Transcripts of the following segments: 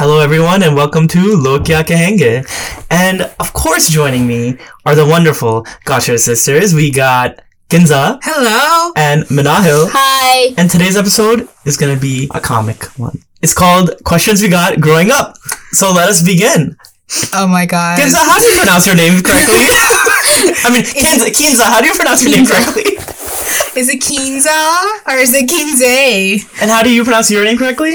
Hello, everyone, and welcome to Log Kya Kahenge. And of course, joining me are the wonderful Gosher sisters. We got Ginza Hello. and Minahil. Hi. And today's episode is going to be a comic one. It's called Questions We Got Growing Up. So let us begin. Oh my god. Ginza, how do you pronounce your name correctly? I mean, Kinza, Kinza, how do you pronounce your name correctly? Is it Kinza or is it Kinze? And how do you pronounce your name correctly?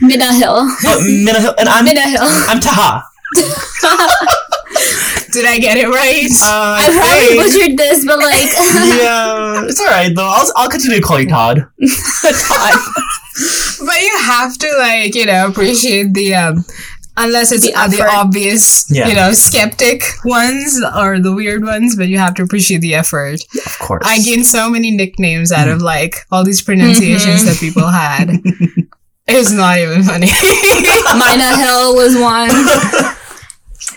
Mina Hill. Oh, Minahil. And I'm, Mina Hill. I'm Taha. Did I get it right? Uh, I probably hey. butchered this, but like, yeah, it's alright though. I'll, I'll continue to call you Todd. Todd. but you have to like, you know, appreciate the um unless it's The uh, the obvious, Yeah. you know, skeptic ones or the weird ones, but you have to appreciate the effort. Of course. I gained so many nicknames out of like all these pronunciations that people had. It's not even funny. Mina Hill was one.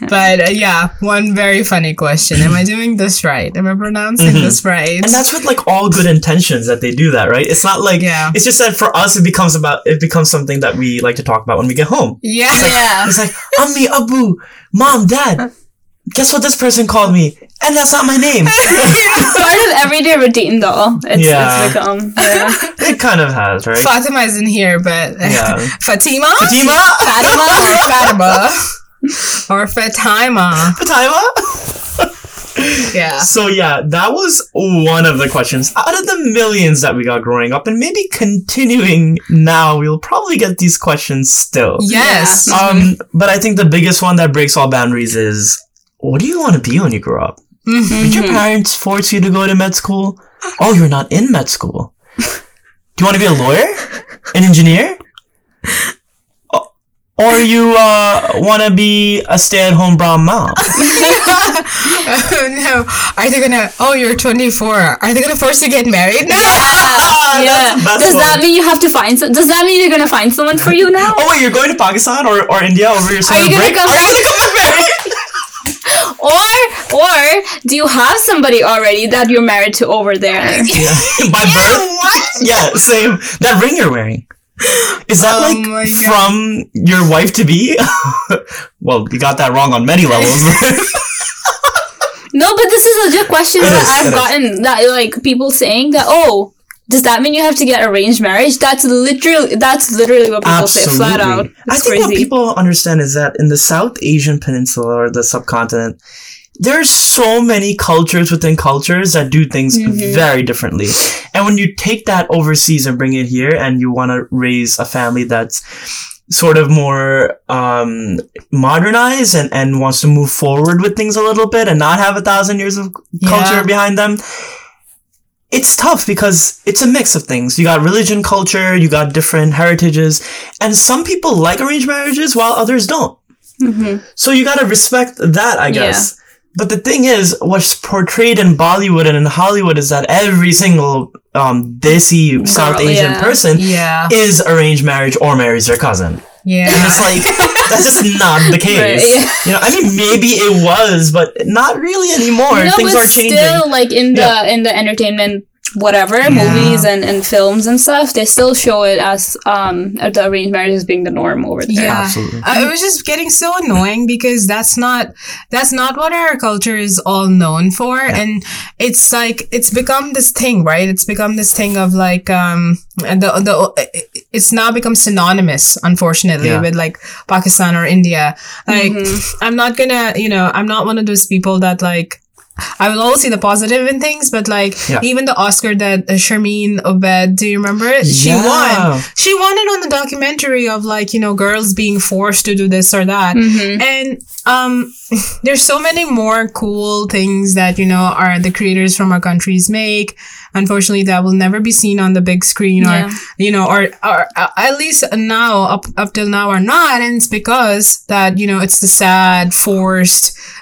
but uh, yeah, one very funny question. Am I doing this right? Am I pronouncing Mhm. this right? and that's with like all good intentions that they do that, right? It's not like Yeah. It's just that for us, it becomes about it becomes something that we like to talk about when we get home. yeah. Yeah. It's like, Ami, Abu, Mom, Dad. Guess what this person called me? And that's not my name. Part of everyday routine, though. It's, Yeah. it's become. Yeah. it kind of has, right? Fatima isn't here, but Yeah. Fatima? Fatima? Fatima or Fatima? or Fatima. Fatima? Yeah. So yeah, that was one of the questions out of the millions that we got growing up, and maybe continuing now. We'll probably get these questions still. Yes. Um, but I think the biggest one that breaks all boundaries is, what do you want to be when you grow up? Mhm. Did your parents force you to go to med school? Oh, you're not in med school. Do you want to be a lawyer? An engineer? O- Or you uh, want to be a stay-at-home brown mom? oh no. Are they gonna oh you're twenty four. Are they gonna force you to get married now? Ah, yeah. that's the best Does that mean you have to find? Some, does that mean you're gonna find someone for you now? Oh wait, you're going to Pakistan or, or India over your summer you gonna break? come Are you back? gonna come back married? Or, or do you have somebody already that you're married to over there? yeah. By birth? what? Yeah, same. That ring you're wearing. Is that Oh like from your wife to be? well, you got that wrong on many levels. No, but this is legit question It that is, I've it is. gotten that like people saying that oh, does that mean you have to get arranged marriage? That's literally that's literally what people say flat out. I It's think what people understand is that in the South Asian peninsula or the subcontinent, there's so many cultures within cultures that do things Mhm. very differently. And when you take that overseas and bring it here and you want to raise a family that's sort of more um, modernized and, and wants to move forward with things a little bit and not have a thousand years of culture Yeah. behind them, it's tough because it's a mix of things. You got religion, culture, you got different heritages, and some people like arranged marriages while others don't. Mhm. So you gotta respect that, I guess. But the thing is, what's portrayed in Bollywood and in Hollywood is that every single um, Desi South Asian yeah. person Yeah. is arranged marriage or marries their cousin. Yeah. And it's like, that's just not the case. Right, yeah. You know, I mean, maybe it was, but not really anymore. No, Things but are changing. still, like in the Yeah. in the entertainment whatever Yeah. movies and, and films and stuff, they still show it as um the arranged marriage as being the norm over there. Yeah. Absolutely. Uh, it was just getting so annoying because that's not that's not what our culture is all known for and it's like it's become this thing right it's become this thing of like um and the the it's now become synonymous unfortunately Yeah. with like pakistan or india like Mhm. i'm not gonna you know i'm not one of those people that like I will always see the positive in things, but like Yeah. even the Oscar that uh, Sharmeen Obaid, do you remember it? She Yeah. won. She won it on the documentary of like, you know, girls being forced to do this or that. Mhm. And um there's so many more cool things that, you know, are the creators from our countries make. Unfortunately, that will never be seen on the big screen Yeah. or, you know, or, or uh, at least now, up, up till now are not. And it's because that, you know, it's the sad, forced s-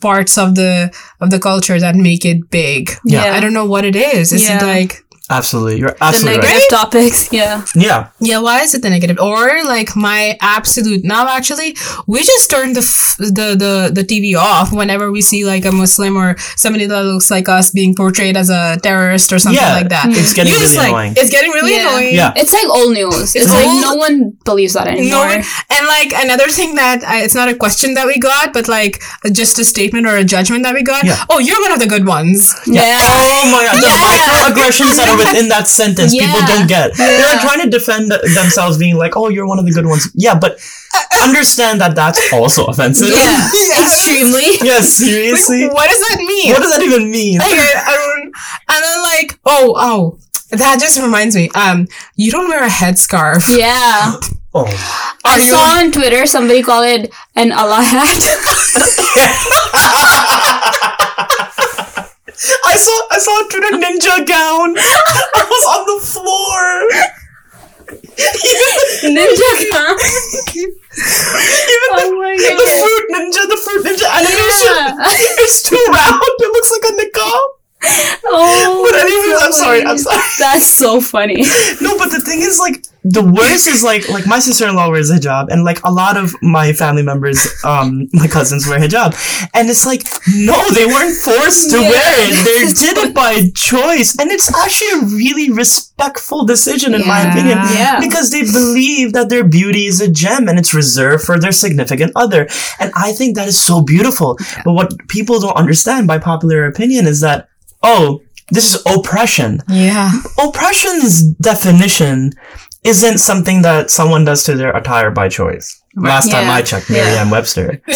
parts of the, of the culture that make it big. Yeah. I don't know what it is. Is Yeah. it like, Absolutely, you're absolutely The negative right. topics. Yeah. Yeah, Yeah, why is it the negative? Or like my absolute now actually we just turn the f- the the the TV off whenever we see like a Muslim or somebody that looks like us being portrayed as a terrorist or something yeah, like that. it's getting You really just like annoying. it's getting really Yeah. annoying. Yeah. It's like old news. It's, It's like old- no one believes that No, anymore. and like another thing that I, it's not a question that we got, but like just a statement or a judgment that we got. Yeah. Oh, you're one of the good ones. yeah. Oh my god, the microaggressions that are within that sentence, people don't get. They're like trying to defend themselves, being like, "Oh, you're one of the good ones." Yeah, but understand that that's also offensive. Yeah. Extremely. yeah, seriously. What does that mean? What does that even mean? okay, I don't, and then like, oh, oh, that just reminds me. Um, you don't wear a headscarf. Yeah. Oh, Yeah. I you- saw on Twitter somebody call it an Allah hat. I saw I saw a Twitter ninja gown. I was on the floor. Ninja gown. Even the, Oh my the fruit ninja, the fruit ninja animation. Yeah. It's too round. It looks like a niqab. Oh. But anyways, I'm sorry. I'm sorry. That's so funny. No, but the thing is, like, the worst is like, like my sister-in-law wears a hijab, and like a lot of my family members, um, my cousins wear hijab, and it's like, no, they weren't forced to Yeah. wear it. They did it by choice, and it's actually a really respectful decision, in my opinion, Yeah. because they believe that their beauty is a gem and it's reserved for their significant other, and I think that is so beautiful. But what people don't understand by popular opinion is that, oh. This is oppression Yeah. oppression's definition isn't something that someone does to their attire by choice. Last time I checked, Yeah. Merriam-Webster.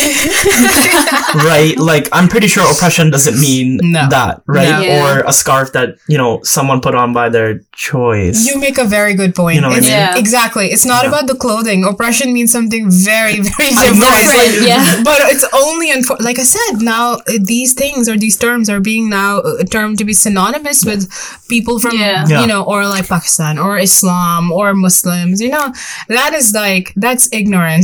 right? Like, I'm pretty sure oppression doesn't mean No. that, right? No. Yeah. Or a scarf that, you know, someone put on by their choice. You make a very good point. You know what I mean? Yeah. Exactly. It's not about the clothing. Oppression means something very, very I know, different. it's like- Yeah. But it's only, unfor- like I said, now uh, these things or these terms are being now uh, termed to be synonymous with people from, Yeah. Yeah. you know, or like Pakistan or Islam or Muslims. You know, that is like that's ignorance.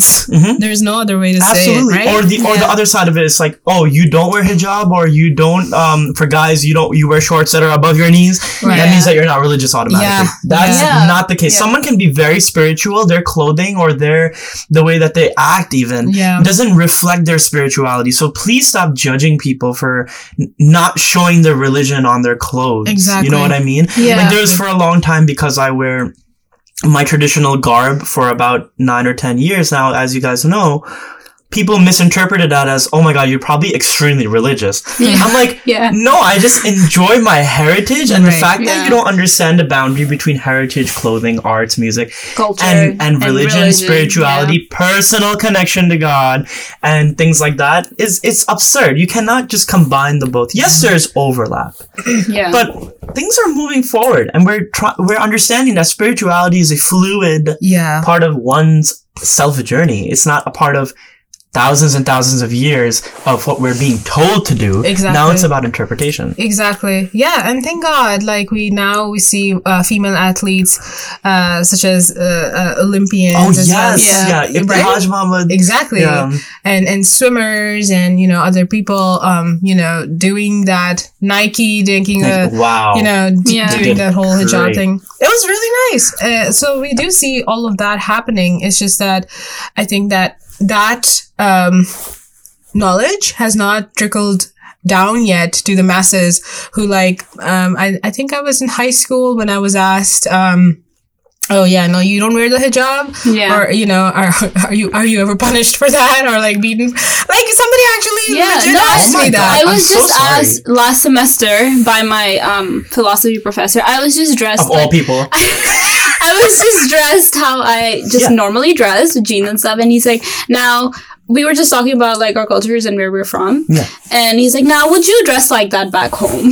There's no other way to Mm-hmm. Absolutely. say it, right? Or the or the other side of it is like, oh, you don't wear hijab, or you don't um for guys you don't you wear shorts that are above your knees. Right. That means that you're not religious automatically. Yeah. That's Yeah. not the case. Yeah. Someone can be very spiritual. Their clothing or their the way that they act even Yeah. doesn't reflect their spirituality. So please stop judging people for n- not showing their religion on their clothes. Exactly. You know what I mean? Yeah. Like there was for a long time because I wear my traditional garb for about nine or ten years now, as you guys know, people misinterpreted that as, oh my god, you're probably extremely religious. I'm like, Yeah. no, I just enjoy my heritage and the Right. fact that you don't understand the boundary between heritage, clothing, arts, music, Culture and, and religion, spirituality, personal connection to God, and things like that is it's absurd. You cannot just combine the both. Yes, mm-hmm. there's overlap Yeah. yeah. but things are moving forward and we're try- we're understanding that spirituality is a fluid yeah. part of one's self journey it's not a part of thousands and thousands of years of what we're being told to do Exactly. now it's about interpretation Exactly. Yeah, and thank God, like we now we see uh, female athletes, uh, such as uh, uh, Olympians. oh as well. yes yeah, Yeah, right? Hajj Muhammad Exactly. Yeah. And and swimmers and you know other people, um, you know, doing that Nike taking a. Wow You know, d- Yeah. Doing that whole hijab great. thing. It was really nice. Uh, so we do see all of that happening. It's just that I think that that um, knowledge has not trickled down yet to the masses who like um I, I think I was in high school when I was asked um oh yeah no you don't wear the hijab Yeah. or you know are are you are you ever punished for that or like beaten like somebody actually Yeah, legit no, asked Oh my me that I I'm was so just sorry. asked last semester by my um philosophy professor. I was just dressed of all like, people I was just dressed how I just Yeah. normally dress jeans and stuff. And he's like, now we were just talking about like our cultures and where we're from. Yeah. And he's like, now would you dress like that back home?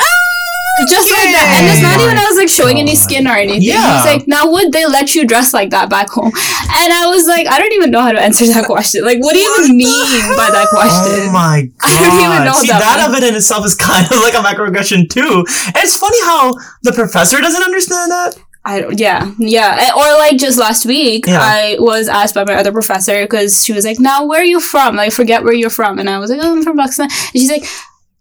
Oh, just like that. And it's not Oh even I was like showing any oh, skin or anything. Yeah. He's like, now would they let you dress like that back home? And I was like, I don't even know how to answer that question. Like, what do you even mean by that oh, question? Oh my god! I don't even know See, that that one. of it in itself is kind of like a microaggression too. And it's funny how the professor doesn't understand that. I don't, yeah, yeah. Eh, Or like just last week, Yeah. I was asked by my other professor because she was like, "Now, where are you from? Like, forget where you're from." And I was like, "Oh, I'm from Pakistan." And she's like,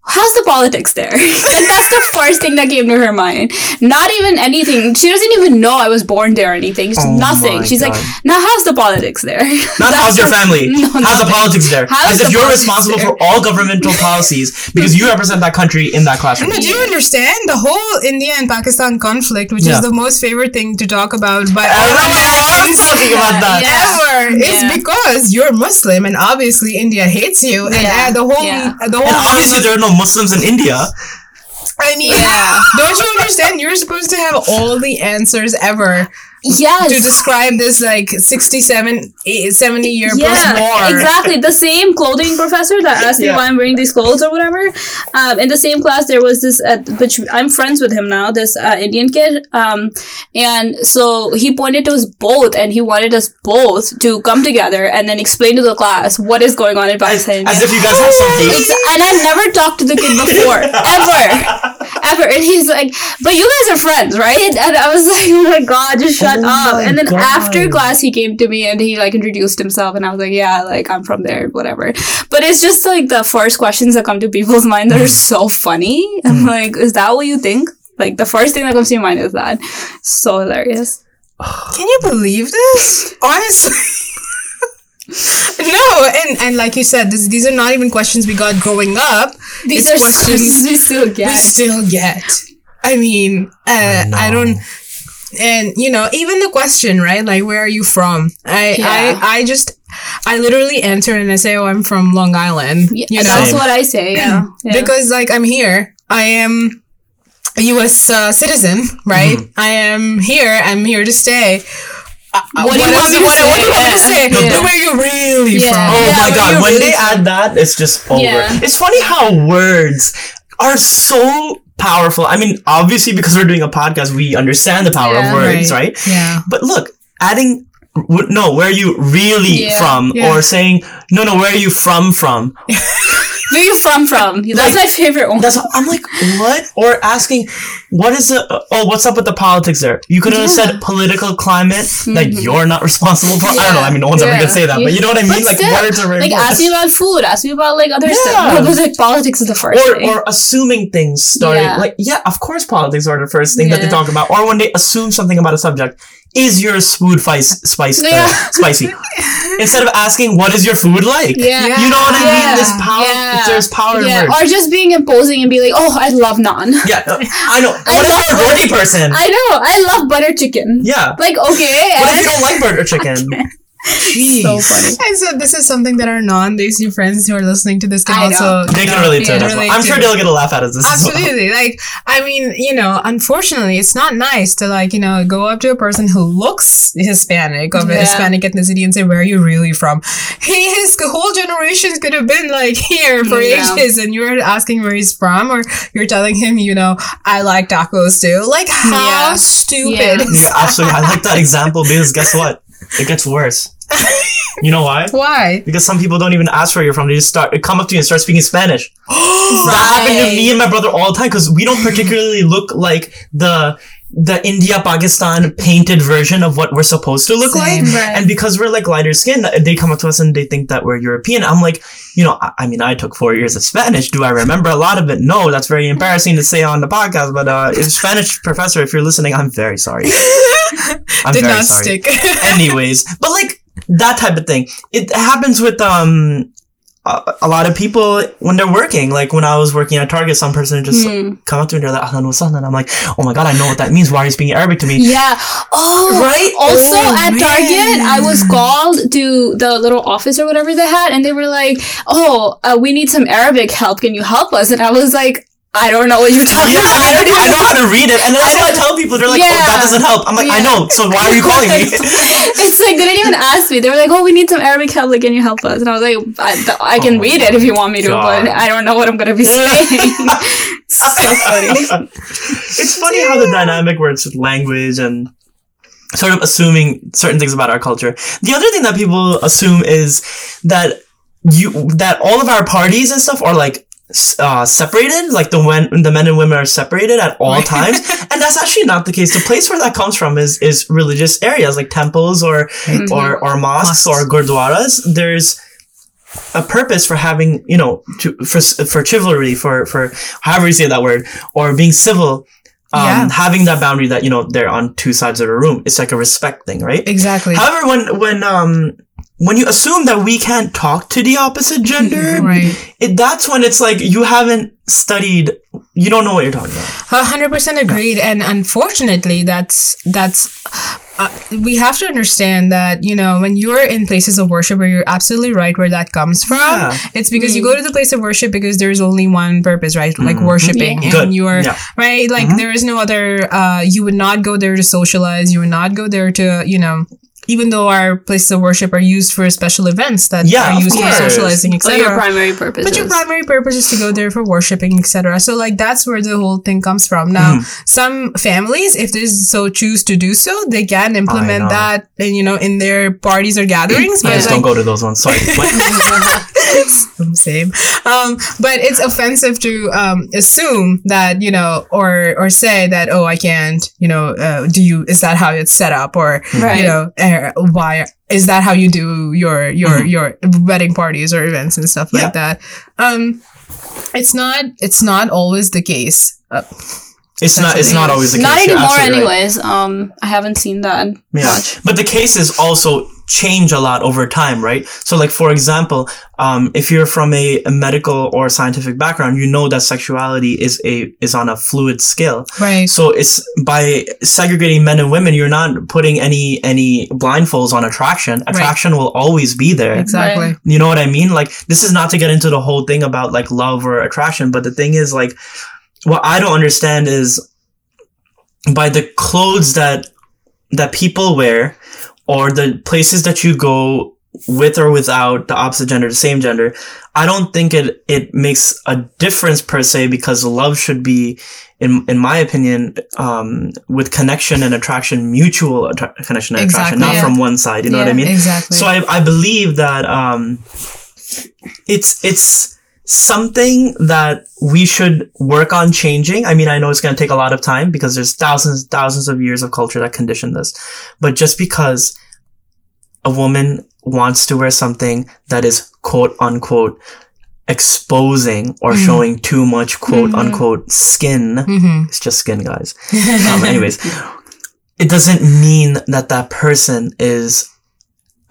how's the politics there? like that's the first thing that came to her mind. Not even anything. She doesn't even know I was born there or anything. Just Oh nothing. my She's like, now how's the politics there? Not That's how's your family? No, how's the politics there? How's As if the you're responsible there? for all governmental policies because you represent that country in that classroom. No, do you understand the whole India and Pakistan conflict, which Yeah. is the most favorite thing to talk about by I all was talking about that. Yeah. ever? It's because you're Muslim and obviously India hates you, and uh, the whole Yeah. the whole. And obviously, there are no Muslims in India. I mean, don't you understand? You're supposed to have all the answers ever yes. to describe this like 67, eh, 70 year plus yeah, war. exactly. The same clothing professor that asked me Yeah. why I'm wearing these clothes or whatever. Um, in the same class, there was this, uh, which I'm friends with him now, this uh, Indian kid. Um, and so he pointed to us both and he wanted us both to come together and then explain to the class what is going on in Pakistan. As if you guys have some beef. Ex- and I've never talked to the kid before, ever, ever. And he's like, "But you guys are friends, right?" And I was like, "Oh my god, just shut Oh up!" And then God. after class, he came to me and he like introduced himself, and I was like, "Yeah, like I'm from there, whatever." But it's just like the first questions that come to people's mind that are mm. so funny. I'm mm. like, "Is that what you think?" Like the first thing that comes to your mind is that. So hilarious. Can you believe this? Honestly. No, and, and like you said, this, these are not even questions we got growing up. These It's are questions we still get we get. still get. I mean, uh, I, know. don't. And you know, even the question, right? Like, where are you from? I, Yeah. I, I just, I literally answer and I say, "Oh, I'm from Long Island." Yeah, you know, that's Same. what I say. Yeah, yeah. because like I'm here. I am a U.S. Uh, citizen, right? I am here. I'm here to stay. What do you want me to what, say? What do you want me to say? Yeah. But where you really Yeah. from? Oh Yeah, my god, when really they from- add that, it's just over. Yeah. It's funny how words are so powerful. I mean, obviously, because we're doing a podcast, we understand the power Yeah. of words, right? Yeah. But look, adding no, where are you really Yeah. from? Yeah. Or saying, no, no, where are you from from? Where you from? From? That's my favorite one. That's I'm like, what? Or asking, what is the? Oh, what's up with the politics there? You could have said political climate that you're not responsible for. I don't know. I mean, no one's ever Mm-hmm. Gonna say that, but you know what I mean. Like words are very like important. ask me about food, ask me about like other Yeah. stuff. Like politics is the first or, thing. or assuming things starting Yeah. like yeah of course politics are the first thing that they talk about or when they assume something about a subject is your food spice, spice uh, Yeah. spicy instead of asking what is your food like Yeah. you know what i mean Yeah. this power Yeah. there's power yeah, words or just being imposing and be like, "Oh, I love naan." yeah i know I what if you're a roti person I know. I love butter chicken. yeah Like okay, what if you don't like butter chicken Jeez. so funny. And so this is something that our non-Desi friends who are listening to this can I know. also they you can know, relate to it as well. relate i'm sure they'll get a laugh out of this as well. Absolutely. Like, I mean, you know, unfortunately, it's not nice to like, you know, go up to a person who looks Hispanic of a Yeah. Hispanic ethnicity and say, "Where are you really from?" He, his whole generation could have been like here for Yeah. ages, and you're asking where he's from, or you're telling him, you know, I like tacos too. Like, how Yeah. stupid! Yeah. yeah absolutely i like that example because guess what it gets worse you know why Why? Because some people don't even ask where you're from. They just start, they come up to you and start speaking Spanish. That happened to me and my brother all the time because we don't particularly look like the the India Pakistan painted version of what we're supposed to look Same, like. right. And because we're like lighter skin, they come up to us and they think that we're European. I'm like, you know, I, I mean, I took four years of Spanish. Do I remember a lot of it? No, that's very embarrassing to say on the podcast. But uh, Spanish professor, if you're listening, I'm very sorry. I'm Did very not sorry stick. anyways but like that type of thing it happens with um a, a lot of people when they're working like when i was working at target some person just Hmm. come up to me and they're like "Ahlan wa sahlan." i'm like oh my god i know what that means why are you speaking arabic to me Yeah. Oh, Right? Also, Oh, at Target, I was called to the little office or whatever they had, and they were like, "Oh, uh, we need some Arabic help. Can you help us?" And I was like, "I don't know what you're talking yeah, about. I, mean, I know how to read it, and that's what I tell people. They're like, "Oh, that doesn't help." I'm like, "I know." So why are you calling me? it's like they didn't even ask me. They were like, "Oh, we need some Arabic help. Like, can you help us?" And I was like, "I, I can Oh read it if you want me to, God. but I don't know what I'm gonna be saying." so funny. it's funny how the dynamic works with language and sort of assuming certain things about our culture. The other thing that people assume is that you that all of our parties and stuff are like uh, separated, like the when the men and women are separated at all times, and that's actually not the case. The place where that comes from is is religious areas like temples or or or mosques or gurdwaras. There's a purpose for having, you know, to, for for chivalry, for for however you say that word, or being civil. Um, Yeah. having that boundary that you know they're on two sides of a room, it's like a respect thing, right? Exactly. However, when when um when you assume that we can't talk to the opposite gender, Right. it, that's when it's like you haven't studied, you don't know what you're talking about. A hundred percent agreed, and unfortunately, that's that's. Uh, we have to understand that you know when you're in places of worship where you're absolutely right where that comes from Yeah. it's because you go to the place of worship because there's only one purpose right like worshiping Yeah. and Good. you're Yeah. right like there is no other uh you would not go there to socialize you would not go there to you know even though our places of worship are used for special events that Yeah, are of used for course. socializing But etc your primary purpose. but your primary purpose is to go there for worshiping, etc. So like that's where the whole thing comes from. Now, Mm-hmm. some families, if they so choose to do so, they can implement that, and you know, in their parties or gatherings. I But just like, don't go to those ones. Sorry. But same. Um, but it's offensive to um, assume that you know, or or say that oh, I can't. You know, uh, do you? Is that how it's set up? Or Right. you know, uh, why is that how you do your your Mhm. your wedding parties or events and stuff Yeah. like that? Um, it's not. It's not always the case. Uh, it's not. It's not always the case. Not anymore, absolutely right. anyways. Um, I haven't seen that Yeah. much. But the case is also change a lot over time, right? So, like for example, um, if you're from a, a medical or scientific background, you know that sexuality is a is on a fluid scale. right. So it's by segregating men and women, you're not putting any any blindfolds on attraction. Attraction will always be there. Exactly. Right. You know what I mean? Like this is not to get into the whole thing about like love or attraction, but the thing is like what I don't understand is by the clothes that that people wear or the places that you go with or without the opposite gender, the same gender, I don't think it it makes a difference per se because love should be in in my opinion um with connection and attraction mutual attra- connection and attraction not yeah. from one side you know what i mean Exactly. so I, I believe that um, it's it's something that we should work on changing. I mean, I know it's going to take a lot of time because there's thousands thousands of years of culture that condition this. But just because a woman wants to wear something that is quote unquote exposing or Mhm. showing too much quote Mhm. unquote skin, mm-hmm. it's just skin, guys. Um, anyways, it doesn't mean that that person is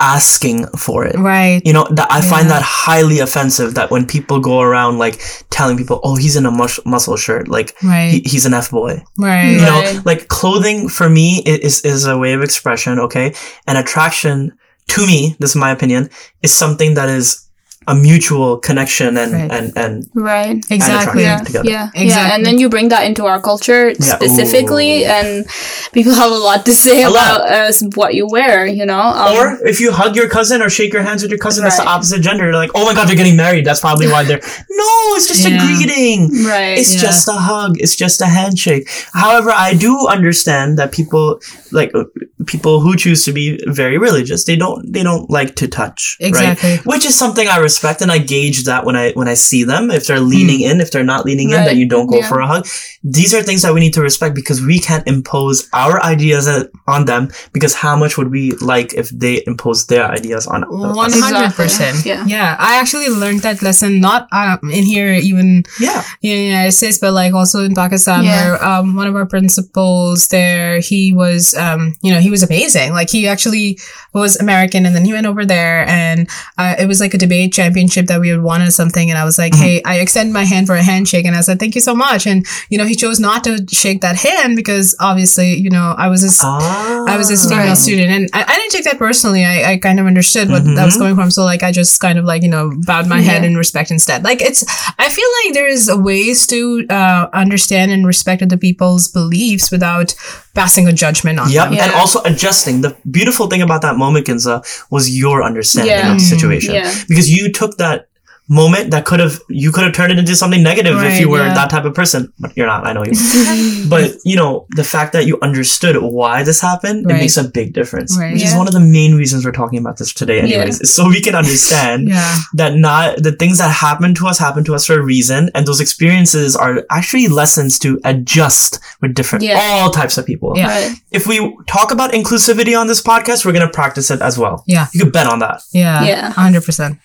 asking for it. right. You know, that I find that highly offensive that when people go around like telling people, oh, he's in a mus- muscle shirt, like Right. he, he's an F boy. right. You know, Right. like clothing for me is, is a way of expression, okay? And attraction to me, this is my opinion, is something that is a mutual connection and, Right. and, and, Right. Exactly. attraction Yeah, together. yeah, yeah, and then you bring that into our culture Yeah. specifically, Ooh. and people have a lot to say A about lot. us what you wear. You know, um, Or if you hug your cousin or shake your hands with your cousin, that's the opposite gender. They're like, oh my god, they're getting married. That's probably why they're. No, it's just Yeah. a greeting. right? It's Yeah. just a hug. It's just a handshake. However, I do understand that people like uh, people who choose to be very religious. They don't. They don't like to touch. Exactly. Right? Which is something I respect, and I gauge that when I when I see them. If they're leaning in, if they're not leaning in, that you don't go Yeah. for a hug. These are things that we need to respect because we can't impose our ideas on them. Because how much would we like if they imposed their ideas on One us? hundred percent. Yeah. Yeah. I actually learned that lesson not um, in here even Yeah. in the United States, but like also in Pakistan, Yeah. where um, one of our principals there, he was, um, you know, he was amazing. Like he actually was American, and then he went over there, and uh, it was like a debate championship that we had won or something. And I was like, hey, I extend my hand for a handshake, and I said, thank you so much. And you know, he chose not to shake that hand because obviously, you know, I was his Ah. I was his female Right. student, and I, I didn't take that personally. I, I kind of understood what that was Mhm. coming from, so like I just kind of like you know bowed my head Yeah. in respect instead. Like it's, I feel like there is ways to uh, understand and respect other people's beliefs without passing a judgment on Yep, them. Yeah. and also adjusting. The beautiful thing about that moment, Kinza, was your understanding Yeah. of the situation. Mm-hmm. Yeah. Because you took that moment that could have you could have turned it into something negative if you were yeah. that type of person. But you're not. I know you. but you know the fact that you understood why this happened, Right. it makes a big difference. Right. Which is one of the main reasons we're talking about this today, anyways, is so we can understand Yeah, that not the things that happen to us happen to us for a reason, and those experiences are actually lessons to adjust with different Yeah. all types of people Yeah. Right. if we talk about inclusivity on this podcast, we're gonna practice it as well. Yeah. You could bet on that. yeah, Yeah. hundred percent.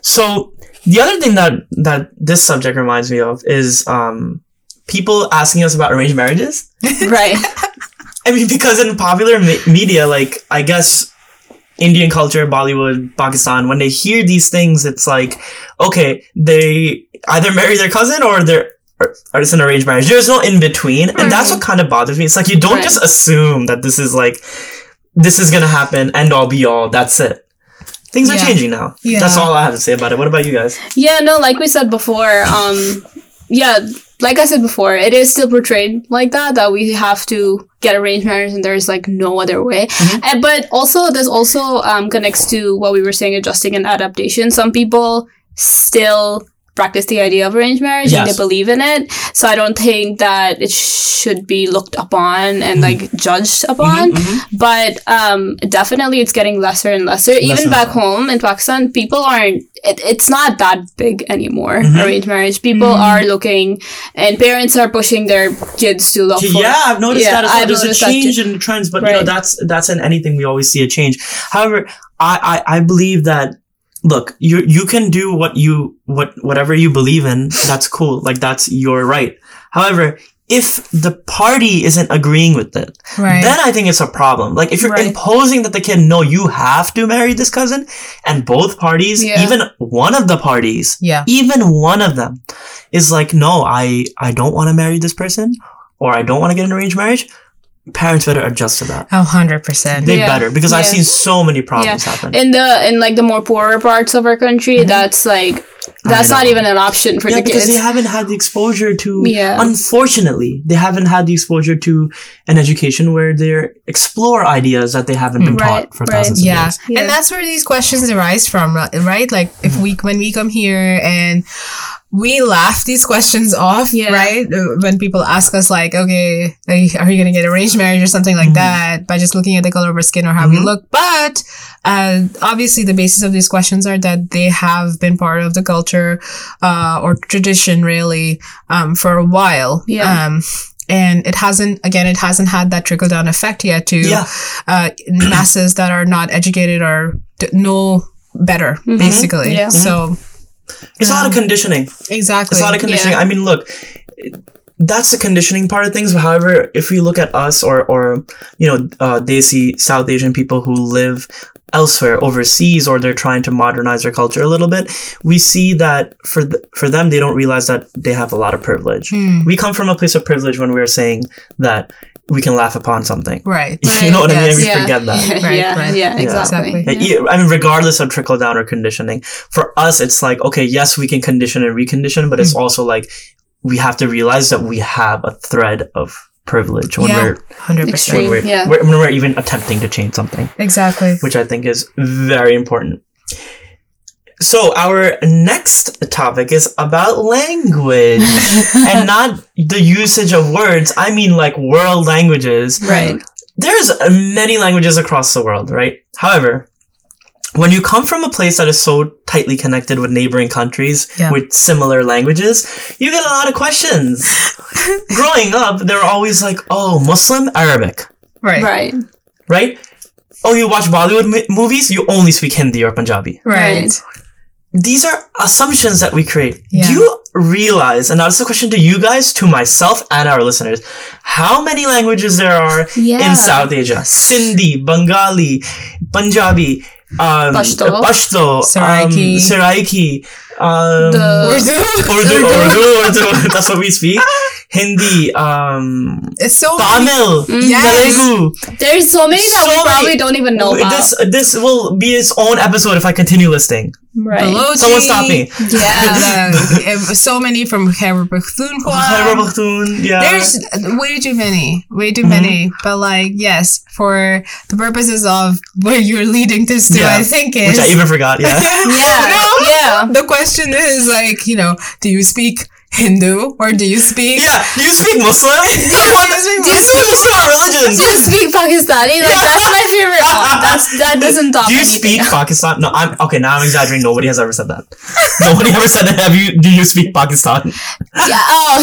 So the other thing that that this subject reminds me of is um, people asking us about arranged marriages. right. I mean, because in popular me- media, like I guess Indian culture, Bollywood, Pakistan, when they hear these things, it's like, okay, they either marry their cousin or they're or, or it's an arranged marriage. There's no in between, and that's what kind of bothers me. It's like you don't Right. just assume that this is like this is gonna happen, end all be all. That's it. Things are changing now. Yeah. That's all I have to say about it. What about you guys? Yeah, no, like we said before, um, yeah, like I said before, it is still portrayed like that, that we have to get arranged marriage and there's like no other way. And, but also, this also um, connects to what we were saying, adjusting and adaptation. Some people still practice the idea of arranged marriage and Yes. they believe in it. So I don't think that it should be looked upon and mm-hmm. like judged upon. Mm-hmm, mm-hmm. But um, definitely it's getting lesser and lesser. Even Lesser. back home in Pakistan, people aren't, it, it's not that big anymore, arranged marriage. People are looking and parents are pushing their kids to look for. Yeah, I've noticed Yeah, that as well. I've There's a change in the trends, but you know that's that's in anything we always see a change. However, I I, I believe that look, you you can do what you what whatever you believe in. That's cool. Like that's your right. However, if the party isn't agreeing with it, Right. then I think it's a problem. Like if you're Right. imposing that the kid, no, you have to marry this cousin, and both parties, Yeah. even one of the parties, yeah. even one of them is like, no, I, I don't want to marry this person or I don't want to get an arranged marriage, parents better adjust to that. A oh, hundred percent. They Yeah. better because I've seen so many problems happen. In the in like the more poorer parts of our country, mm-hmm. that's like that's not even an option for yeah, the because kids. they haven't had the exposure to, Yeah. unfortunately, they haven't had the exposure to an education where they explore ideas that they haven't been Right, taught for right. thousands of Yeah. years. Yeah. And that's where these questions arise from, right? Like if we, when we come here and we laugh these questions off, Yeah. right? Uh, When people ask us like, okay, like, are you going to get arranged marriage or something like that by just looking at the color of our skin or how we Mhm. look? But, uh, obviously the basis of these questions are that they have been part of the culture, uh, or tradition really, um, for a while. Yeah. Um, and it hasn't, again, it hasn't had that trickle down effect yet to, Yeah. uh, masses that are not educated or d- know better, basically. Yeah. So It's a lot of conditioning. exactly. It's a lot of conditioning. Yeah. I mean, look, that's the conditioning part of things. However, if we look at us or, or you know, uh, Desi South Asian people who live elsewhere, overseas, or they're trying to modernize their culture a little bit, we see that for th- for them, they don't realize that they have a lot of privilege. Hmm. We come from a place of privilege when we're saying that we can laugh upon something. right. You know what I mean? We yeah. forget that. Right, yeah, right. yeah, Yeah. exactly. Exactly. Yeah, I mean, regardless of trickle down or conditioning, for us, it's like, okay, yes, we can condition and recondition, but it's hmm. also like we have to realize that we have a thread of privilege when Yeah. we're, Hundred when Extreme. percent. we're, Yeah. when we're even attempting to change something, Exactly. which I think is very important. So our next topic is about language and not the usage of words. I mean like world languages Right. there's uh, many languages across the world, right? However, when you come from a place that is so tightly connected with neighboring countries Yeah. with similar languages, you get a lot of questions. Growing up, they're always like, "Oh, Muslim, Arabic, Right. Right. right? Oh, you watch Bollywood m- movies, you only speak Hindi or Punjabi." Right. Right. These are assumptions that we create. Yeah. Do you realize, and is a question to you guys, to myself, and our listeners, how many languages there are Yeah. in South Asia? Sindhi, Bengali, Punjabi, um, Pashto. Pashto, Saraiki. um, Saraiki, um, The- Urdu, Urdu, Urdu, that's what we speak. Hindi, um, It's so Tamil, Yes. Telugu. There's so many that So we probably many. don't even know about. This this will be its own episode if I continue listing. Right. Balochi. Someone stop me. Yeah. the- so many from Khyber Pakhtunkhwa. Khyber Pakhtunkhwa, yeah. There's way too many, way too Mhm. many. But like, yes, for the purposes of where you're leading this to, Yeah. I think is Which I even forgot, yeah. Yeah. No. Yeah. the question is like, you know, do you speak Hindu or do you speak? Yeah, do you speak Muslim? do you speak Muslim? What's our religions? Do you speak Pakistani? Like that's my favorite. That's that doesn't top Do you anything speak. Pakistan? No, I'm okay. Now I'm exaggerating. Nobody has ever said that. Nobody ever said that. Have you? Do you speak Pakistan? Yeah. Oh.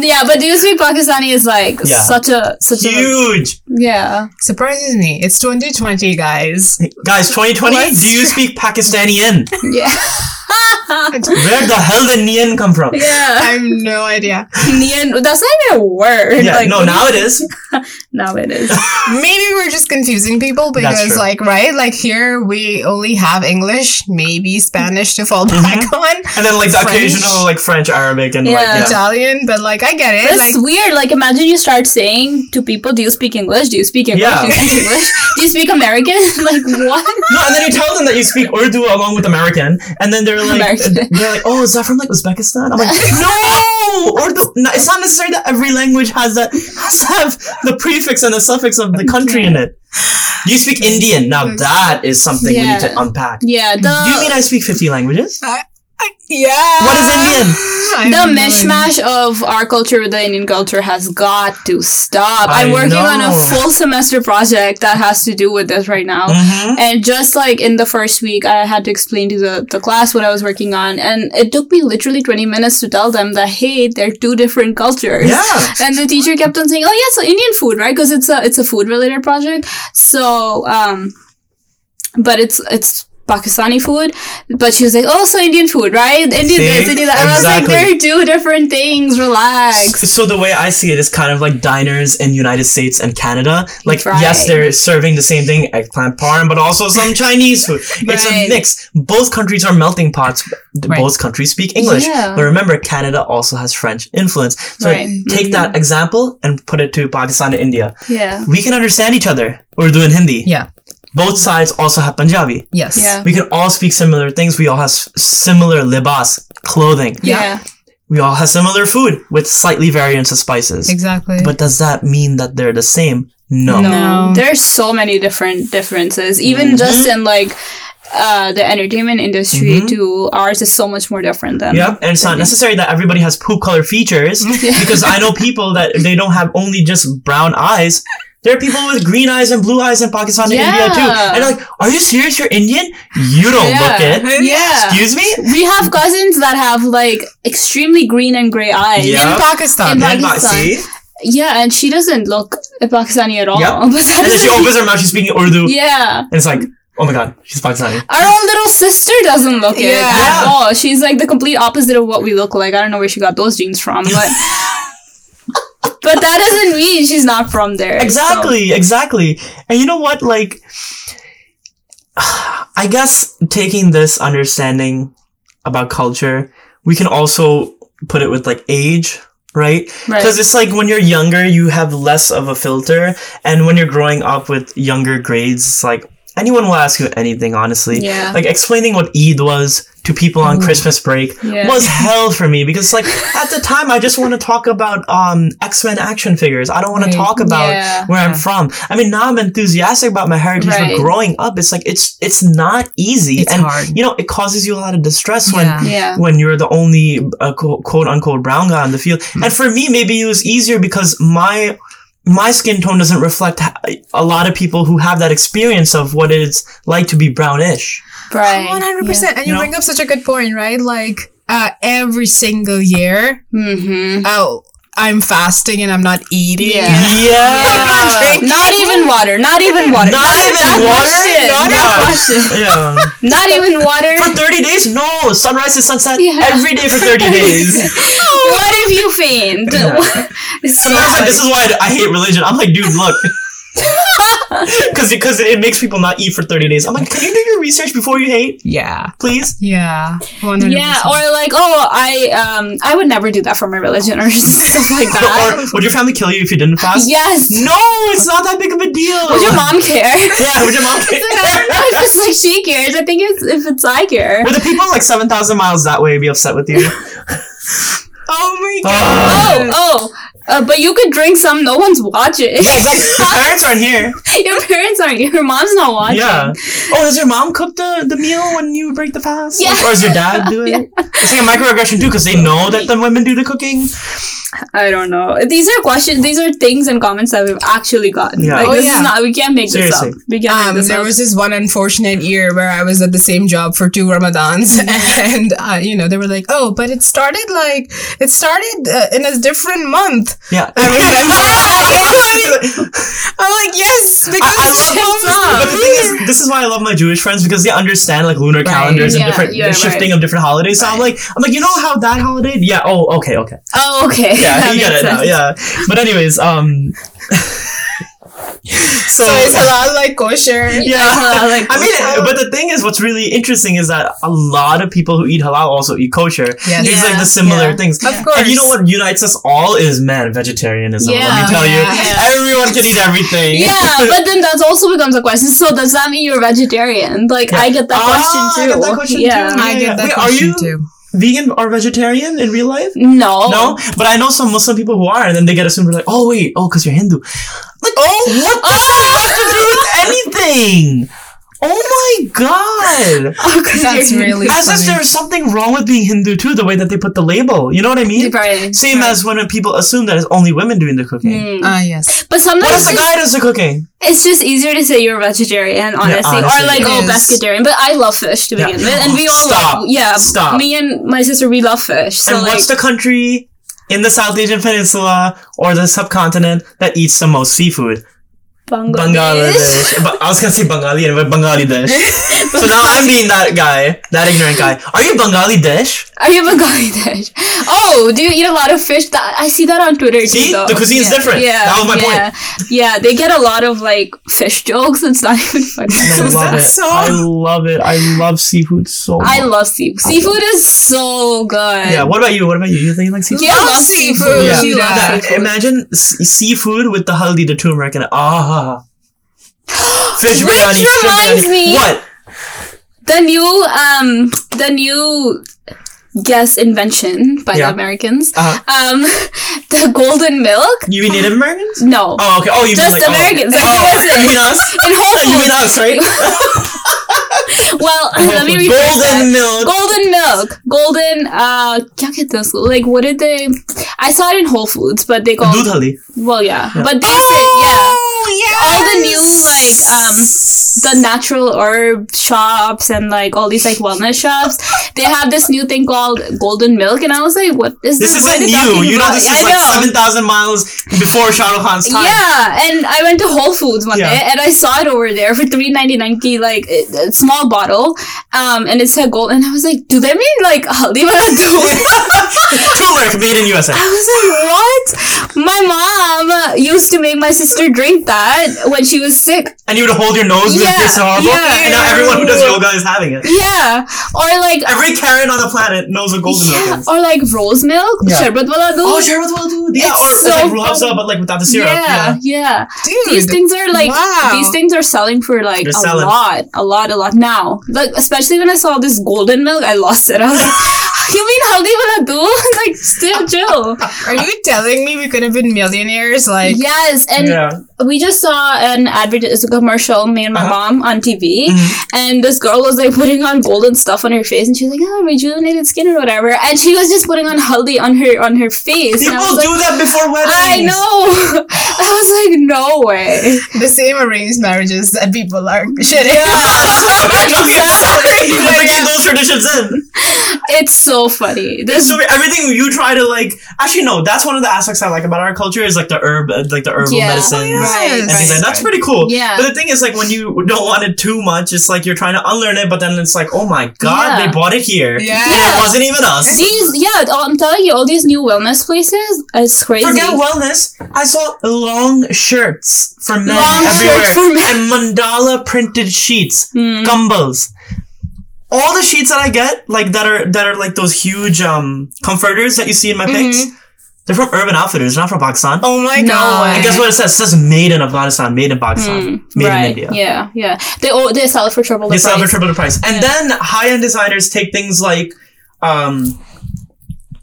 yeah, but do you speak Pakistani is like Yeah. such a such a Huge, yeah. Surprises me. It's 2020, guys. guys. 2020. What's- Do you speak Pakistanian? Yeah. Where the hell did Nian come from? Yeah. I have no idea. Nian, that's not even a word. Yeah, like, no, now it is. now it is. Maybe we're just confusing people because, like, right? Like, here we only have English, maybe Spanish to fall mm-hmm. back on, And then like the French. occasional like French, Arabic, and like Yeah. yeah. Italian, but, like, I get it. But it's like, weird. Like, imagine you start saying to people, "Do you speak English? Do you speak English? Yeah. Do you speak English? Do you speak American?" like, what? No, and then you tell them that you speak Urdu along with American, and then they're like, American. they're like, oh, is that from like Uzbekistan? I'm like, no, Urdu. No, it's not necessary that every language has that has to have the prefix and the suffix of the country in it. You speak Indian? Now that is something we need to unpack. Yeah, the Do you mean I speak 50 languages? Yeah. What is Indian? I the have no mishmash of our culture with the Indian culture has got to stop. I I'm working on a full semester project that has to do with this right now. Mhm. And just like in the first week, I had to explain to the, the class what I was working on. And it took me literally 20 minutes to tell them that, hey, they're two different cultures. Yeah. And the teacher kept on saying, oh, yeah, so Indian food, right? Because it's a, it's a food related project. So, um, but it's, it's, Pakistani food, but she was like, "Oh, so Indian food, right? Indian See? this, Indian that." And I was like, Exactly. "They're two different things. Relax." So the way I see it is kind of like diners in United States and Canada. Like Right. yes, they're serving the same thing, eggplant parm, but also some Chinese food. It's a mix. Both countries are melting pots. Right. Both countries speak English. Yeah. But remember, Canada also has French influence. So Right. take Mhm. that example and put it to Pakistan and India. Yeah. We can understand each other. We're doing Hindi. Yeah. Both sides also have Punjabi. Yes. Yeah. We can all speak similar things. We all have similar libas, clothing. Yeah. Yeah. We all have similar food with slightly variants of spices. Exactly. But does that mean that they're the same? No. No. No. There's so many different differences. Even Mhm. just in like uh the entertainment industry Mhm. too, ours is so much more different than Yep, and it's not necessary that everybody has poop color features because I know people that they don't have only just brown eyes. There are people with green eyes and blue eyes in Pakistan and India too. And they're like, are you serious? You're Indian? You don't Yeah. look it. Yeah. Excuse me? We have cousins that have like extremely green and gray eyes. Yeah. in Pakistan. In And Pakistan. see? Yeah, and she doesn't look Pakistani at all. Yep. But And then she opens her mouth, she's speaking Urdu. Yeah. And it's like, oh my god, she's Pakistani. Our own little sister doesn't look it Yeah. at all. She's like the complete opposite of what we look like. I don't know where she got those jeans from, but but that doesn't mean she's not from there. so- Exactly, exactly. And you know what? Like, I guess taking this understanding about culture, we can also put it with like age, right? Right. Because it's like when you're younger, you have less of a filter, and when you're growing up with younger grades, it's like anyone will ask you anything, honestly. Yeah. Like explaining what Eid was to people on Christmas break Yeah. was hell for me because like at the time I just want to talk about um X-Men action figures. I don't want Right. to talk about Yeah. where I'm from. I mean now I'm enthusiastic about my heritage Right. but growing up it's like it's it's not easy It's and hard. you know it causes you a lot of distress when Yeah. When you're the only uh, quote, quote unquote brown guy on the field. And for me, maybe it was easier because my my skin tone doesn't reflect a lot of people who have that experience of what it's like to be brownish. Right. One hundred percent. And you You know? bring up such a good point, right? Like uh, every single year, Mm-hmm. oh, I'm fasting and I'm not eating. Yeah. Yeah. Not even water. Not even water. Not That- even that water? question, Not that even- question. yeah. Not even water. For 30 days? No. Sunrise to sunset Yeah. every day for 30 days. what if you faint? so, And I was like, this is why I hate religion. I'm like, dude, look. Because because it makes people not eat for 30 days. I'm like, can you do your research before you hate, Yeah. please? Yeah. 100%. yeah, or like, oh, I um, I would never do that for my religion or stuff like that. or would your family kill you if you didn't fast? yes. No, it's not that big of a deal. Would your mom care? Yeah, would your mom care? I don't know if it's like she cares. I think it's if it's I care. Would the people like 7,000 miles that way be upset with you? Oh my Oh. god. Oh, oh. Uh, but you could drink some. No one's watching. Yeah, exactly. Your parents aren't here. your parents aren't. Here. Your mom's not watching. Yeah. Oh, does your mom cook the, the meal when you break the fast? Yeah. Or does your dad do it? It's like a microaggression too, because they know that the women do the cooking. I don't know. These are questions. These are things and comments that we've actually gotten. Yeah. Like, Oh, this yeah. is not. We can't make Seriously. this up. We can't Um, make this there up. was this one unfortunate year where I was at the same job for two Ramadans, and uh, you know they were like, "Oh, but it started like it started uh, in a different month." Yeah. I remember. I'm like, "Yes, because I, I love shit's But the thing is, this is why I love my Jewish friends because they understand like lunar calendars and Yeah, different yeah, the shifting right. of different holidays. So I'm like, I'm like, you know how that holiday? Yeah. Oh, okay, okay. oh, okay. Yeah, That you get makes it now. Yeah. But anyways, um. so, So is halal like kosher? yeah. Like, I mean, but the thing is, what's really interesting is that a lot of people who eat halal also eat kosher. Yes. It's like the similar yeah. things. Of course. And you know what unites us all is man vegetarianism. Let me tell Yeah. you, everyone can eat everything. yeah, but then that also becomes a question. So does that mean you're vegetarian? Like I get that Ah, question I too. get that question yeah. too. I get that Wait, are question you- too. vegan or vegetarian in real life? No. No, but I know some Muslim people who are, and then they get assumed like, oh wait, oh, because you're Hindu. Like, oh, what does that have to do with anything? Oh my god! Oh, 'cause That's you're- really As if there's something wrong with being Hindu too, the way that they put the label. You know what I mean? Right, Same right. as when people assume that it's only women doing the cooking. Mm. Ah, yes. But What sometimes if the it's, guy does the cooking? it's just easier to say you're a vegetarian, honestly, honestly, or like it oh pescatarian. But I love fish to Yeah. begin with, and we all Stop. love yeah. Stop. Me and my sister we love fish. So and like what's the country in the South Asian Peninsula or the subcontinent that eats the most seafood? Bangladesh. Bangladesh. I was gonna say Bengali, but Bangladesh. so now I'm being that guy, that ignorant guy. Are you Bangladesh? Are you Bangladesh? Oh, do you eat a lot of fish? That I see that on Twitter See? too. Though. The cuisine's yeah. different. Yeah, That was my yeah. Yeah, they get a lot of like fish jokes. It's not even funny. I love it. So- I love it. I love seafood so much. I love seafood. Seafood is so good. yeah. What about you? What about you? You think you like seafood? Yeah, I Love seafood. seafood. Yeah. Yeah. seafood. Imagine seafood with the haldi, the turmeric, and ah, fish Which biryani. shrimp reminds biryani. me- What? The new um the new guess invention by Yeah. the Americans. Uh-huh. Um the golden milk? You mean Native Americans? No. Oh, okay. Oh, you Just mean like, Americans. Oh, Like, oh, listen. you mean us? In Whole You mean Foods. us, right? Well, let me rephrase that. Golden milk. Golden milk. Golden uh क्या कहते हैं उसको? like what did they I saw it in Whole Foods, but they call Dudh haldi. well yeah. But they say yeah. yeah. All the new like um the natural herb shops and like all these like wellness shops, they have this new thing called golden milk, and I was like, "What is This this? isn't new. You know about?" this I is like know. seven thousand miles before Shah Rukh Khan's time. Yeah, and I went to Whole Foods one Yeah. day and I saw it over there for three ninety nine ki like a, a small bottle, um, and it said gold, and I was like, do they mean like haldi wala doodh? Turmeric made in USA. I was like, what? My mom used to make my sister drink that when she was sick. And you would hold your nose with Yeah, this horrible. yeah. And now everyone who does yoga is having it. Yeah, or like Every Karen on the planet knows what golden yeah, milk is. or like rose milk, Yeah. sharbat wala doodh. Oh, Sherbet will do. Yeah, It's or it's so like Rooh Afza, but like without the syrup. Yeah, yeah. Dude. These things are like Wow. these things are selling for like They're a selling. lot, a lot, a lot now. Like especially when I saw this golden milk, I lost it. I was like, "You mean haldi wala doodh? like still chill." Are you telling me we could have been millionaires? Like, yes, and Yeah. we just saw an advert, a commercial, me and my Uh-huh. mom on TV, Mhm. and this girl was like putting on golden stuff on her face, and she was like, "Oh, rejuvenated skin or whatever," and she was just putting on haldi on her on her face. and I People was like, do that before weddings. I know. I was like, no way. the same arranged marriages that people are shitting. You're bringing those traditions in. It's so funny. This So everything you try to like. Actually, no. That's one of the aspects I like about our culture is like the herb, like the herbal Yeah. medicines. Oh, yes. right, And things like That's pretty cool. Yeah. But the thing is, like, when you don't want it too much, it's like you're trying to unlearn it, but then it's like, oh my god, Yeah. they bought it here. Yeah. And it wasn't even us. These, yeah, I'm telling you, all these new wellness places, it's crazy. Forget wellness. I saw long shirts for men Long everywhere shirts for men. and mandala printed sheets, gumbals. All the sheets that I get, like that are that are like those huge um comforters that you see in my pics. Mm-hmm. They're from Urban Outfitters, not from Pakistan. Oh my No. god. And guess what it says? It says made in Afghanistan, made in Pakistan, Mm, made right. in India. Yeah, yeah. They oh, they sell it for triple the They sell it for price. triple the price. And then high end designers take things like um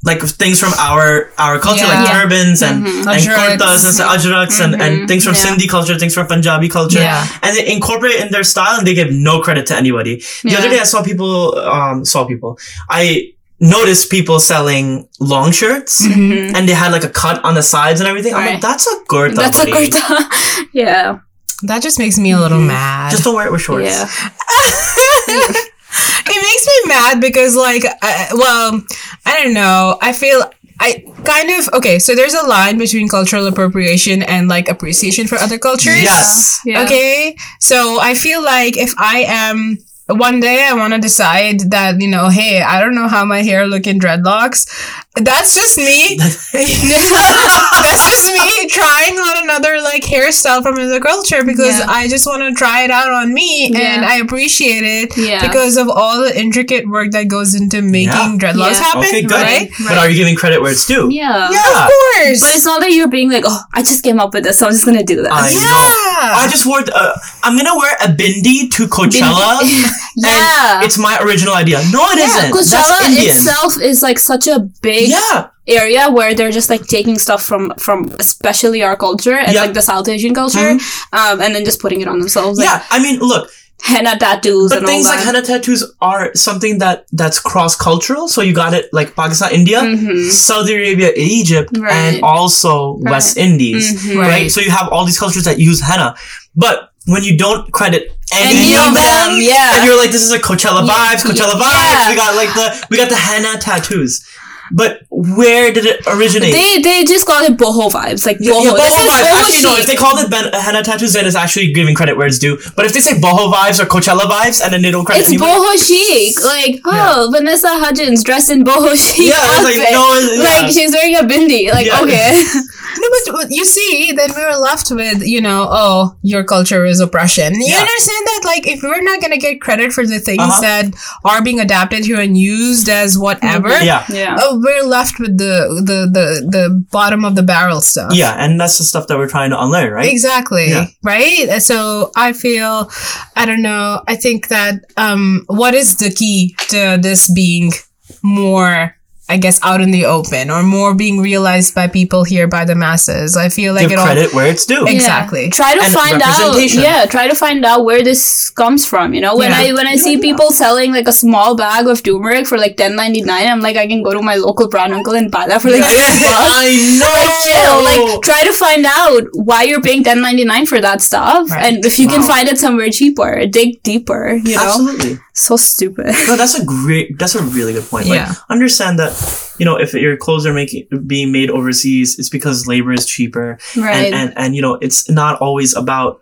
like things from our our culture, Yeah. like Yeah. turbans and, and Ajraks. kurtas and ajraks and, and things from Yeah. Sindhi culture, things from Punjabi culture, Yeah. and they incorporate it in their style and they give no credit to anybody. The other day I saw people, um, saw people. I noticed people selling long shirts Mhm. and they had like a cut on the sides and everything. I'm like, that's a kurta. That's a buddy. kurta. yeah. That just makes me a little mad. Just don't wear it with shorts. Yeah. it makes me mad because like I, well i don't know i feel i kind of okay so there's a line between cultural appropriation and like appreciation for other cultures Yes. Yeah. okay so i feel like if i am one day i want to decide that you know hey i don't know how my hair look in dreadlocks that's just me that's just me trying on another like hairstyle from another culture because Yeah. i just want to try it out on me and i appreciate it Yeah. because of all the intricate work that goes into making Yeah. dreadlocks Yeah. happen Okay, good. right But are you giving credit where it's due? Yeah. Yeah. of course But it's not that you're being like, oh, I just came up with this, so I'm just gonna do that. I yeah know. I just wore. Uh, I'm gonna wear a bindi to Coachella. yeah. And it's my original idea. No, it yeah, not That's Coachella Indian. itself is like such a big yeah. area where they're just like taking stuff from from especially our culture and Yeah. like the South Asian culture, um, and then just putting it on themselves, like yeah. I mean, look, henna tattoos but and things all like henna tattoos are something that that's cross cultural. So you got it like Pakistan, India, Mhm. Saudi Arabia, Egypt, Right. and also West Indies. Mhm. Right. Right. So you have all these cultures that use henna, but when you don't credit any, Any of of them, them, yeah. and you're like, this is a Coachella vibes, Coachella vibes. Yeah. We got like the we got the henna tattoos, but where did it originate? They they just call it boho vibes, like Yeah, boho. yeah, boho vibes. boho Actually, no. If they called it ben- henna tattoos, then it's actually giving credit where it's due. But if they say boho vibes or Coachella vibes, and then they don't credit It's anybody, boho chic. Like, oh, Vanessa Hudgens dressed in boho chic Yeah, it's like, no, yeah. Like, she's wearing a bindi. Like, Yeah. okay. No, but you see, then we were left with, you know, oh, your culture is oppression. You Yeah. understand that, like, if we're not gonna get credit for the things Uh-huh. that are being adapted here and used as whatever, yeah, yeah. oh, we're left with the, the the the bottom of the barrel stuff. yeah, and that's the stuff that we're trying to unlearn, right? Exactly. Yeah. Right? So I feel I don't know, I think that um what is the key to this being more I guess out in the open or more being realized by people here by the masses. I feel like Give it all credit where it's due. Exactly. Yeah. Try to And find out. Yeah, try to find out where this comes from. You know, when Yeah. I when I see people selling like a small bag of turmeric for like ten ninety nine, I'm like, I can go to my local brown uncle and buy that for like Yeah. I know. Like, chill. Like, try to find out why you're paying ten ninety nine for that stuff, Right. and if you can find it somewhere cheaper, dig deeper. You know, Absolutely. So stupid. No, that's a great. That's a really good point. Like, Yeah. understand that you know if your clothes are making being made overseas, it's because labor is cheaper, Right. and and and you know it's not always about.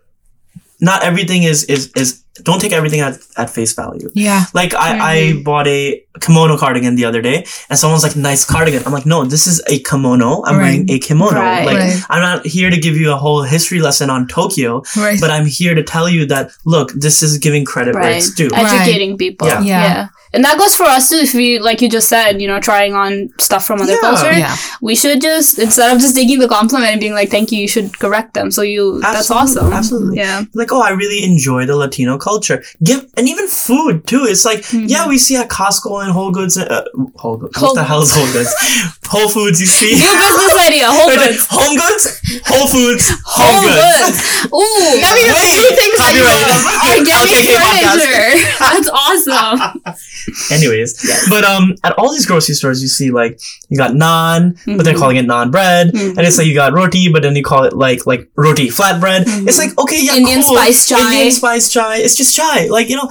Not everything is is is. Don't take everything at, at face value. Yeah. Like I. I bought a kimono cardigan the other day, and someone's like, "Nice cardigan." I'm like, "No, this is a kimono. I'm Right. wearing a kimono. Right. Like Right. I'm not here to give you a whole history lesson on Tokyo, Right. but I'm here to tell you that look, this is giving credit where it's due." Educating people. Yeah. Yeah. yeah. And that goes for us too. If we, like you just said, you know, trying on stuff from other Yeah. culture, Yeah. we should just instead of just taking the compliment and being like, "Thank you," you should correct them. So you, that's awesome. absolutely. Yeah. like oh i really enjoy the latino culture give and even food too it's like Mm-hmm. yeah we see at costco and whole goods uh, whole goods Whole what the hell is whole goods whole foods you see New business idea. Whole Goods. home goods whole foods home, Whole goods, Goods. Ooh. Now we have Wait, two things that you copyright. love. Organic LKK podcast. furniture. That's awesome. anyways but um at all these grocery stores you see like you got naan but Mm-hmm. they're calling it naan bread and it's like you got roti but then you call it like like roti flatbread it's like okay yeah Mm-hmm. Indian cool. spice chai. indian spice chai it's just chai like you know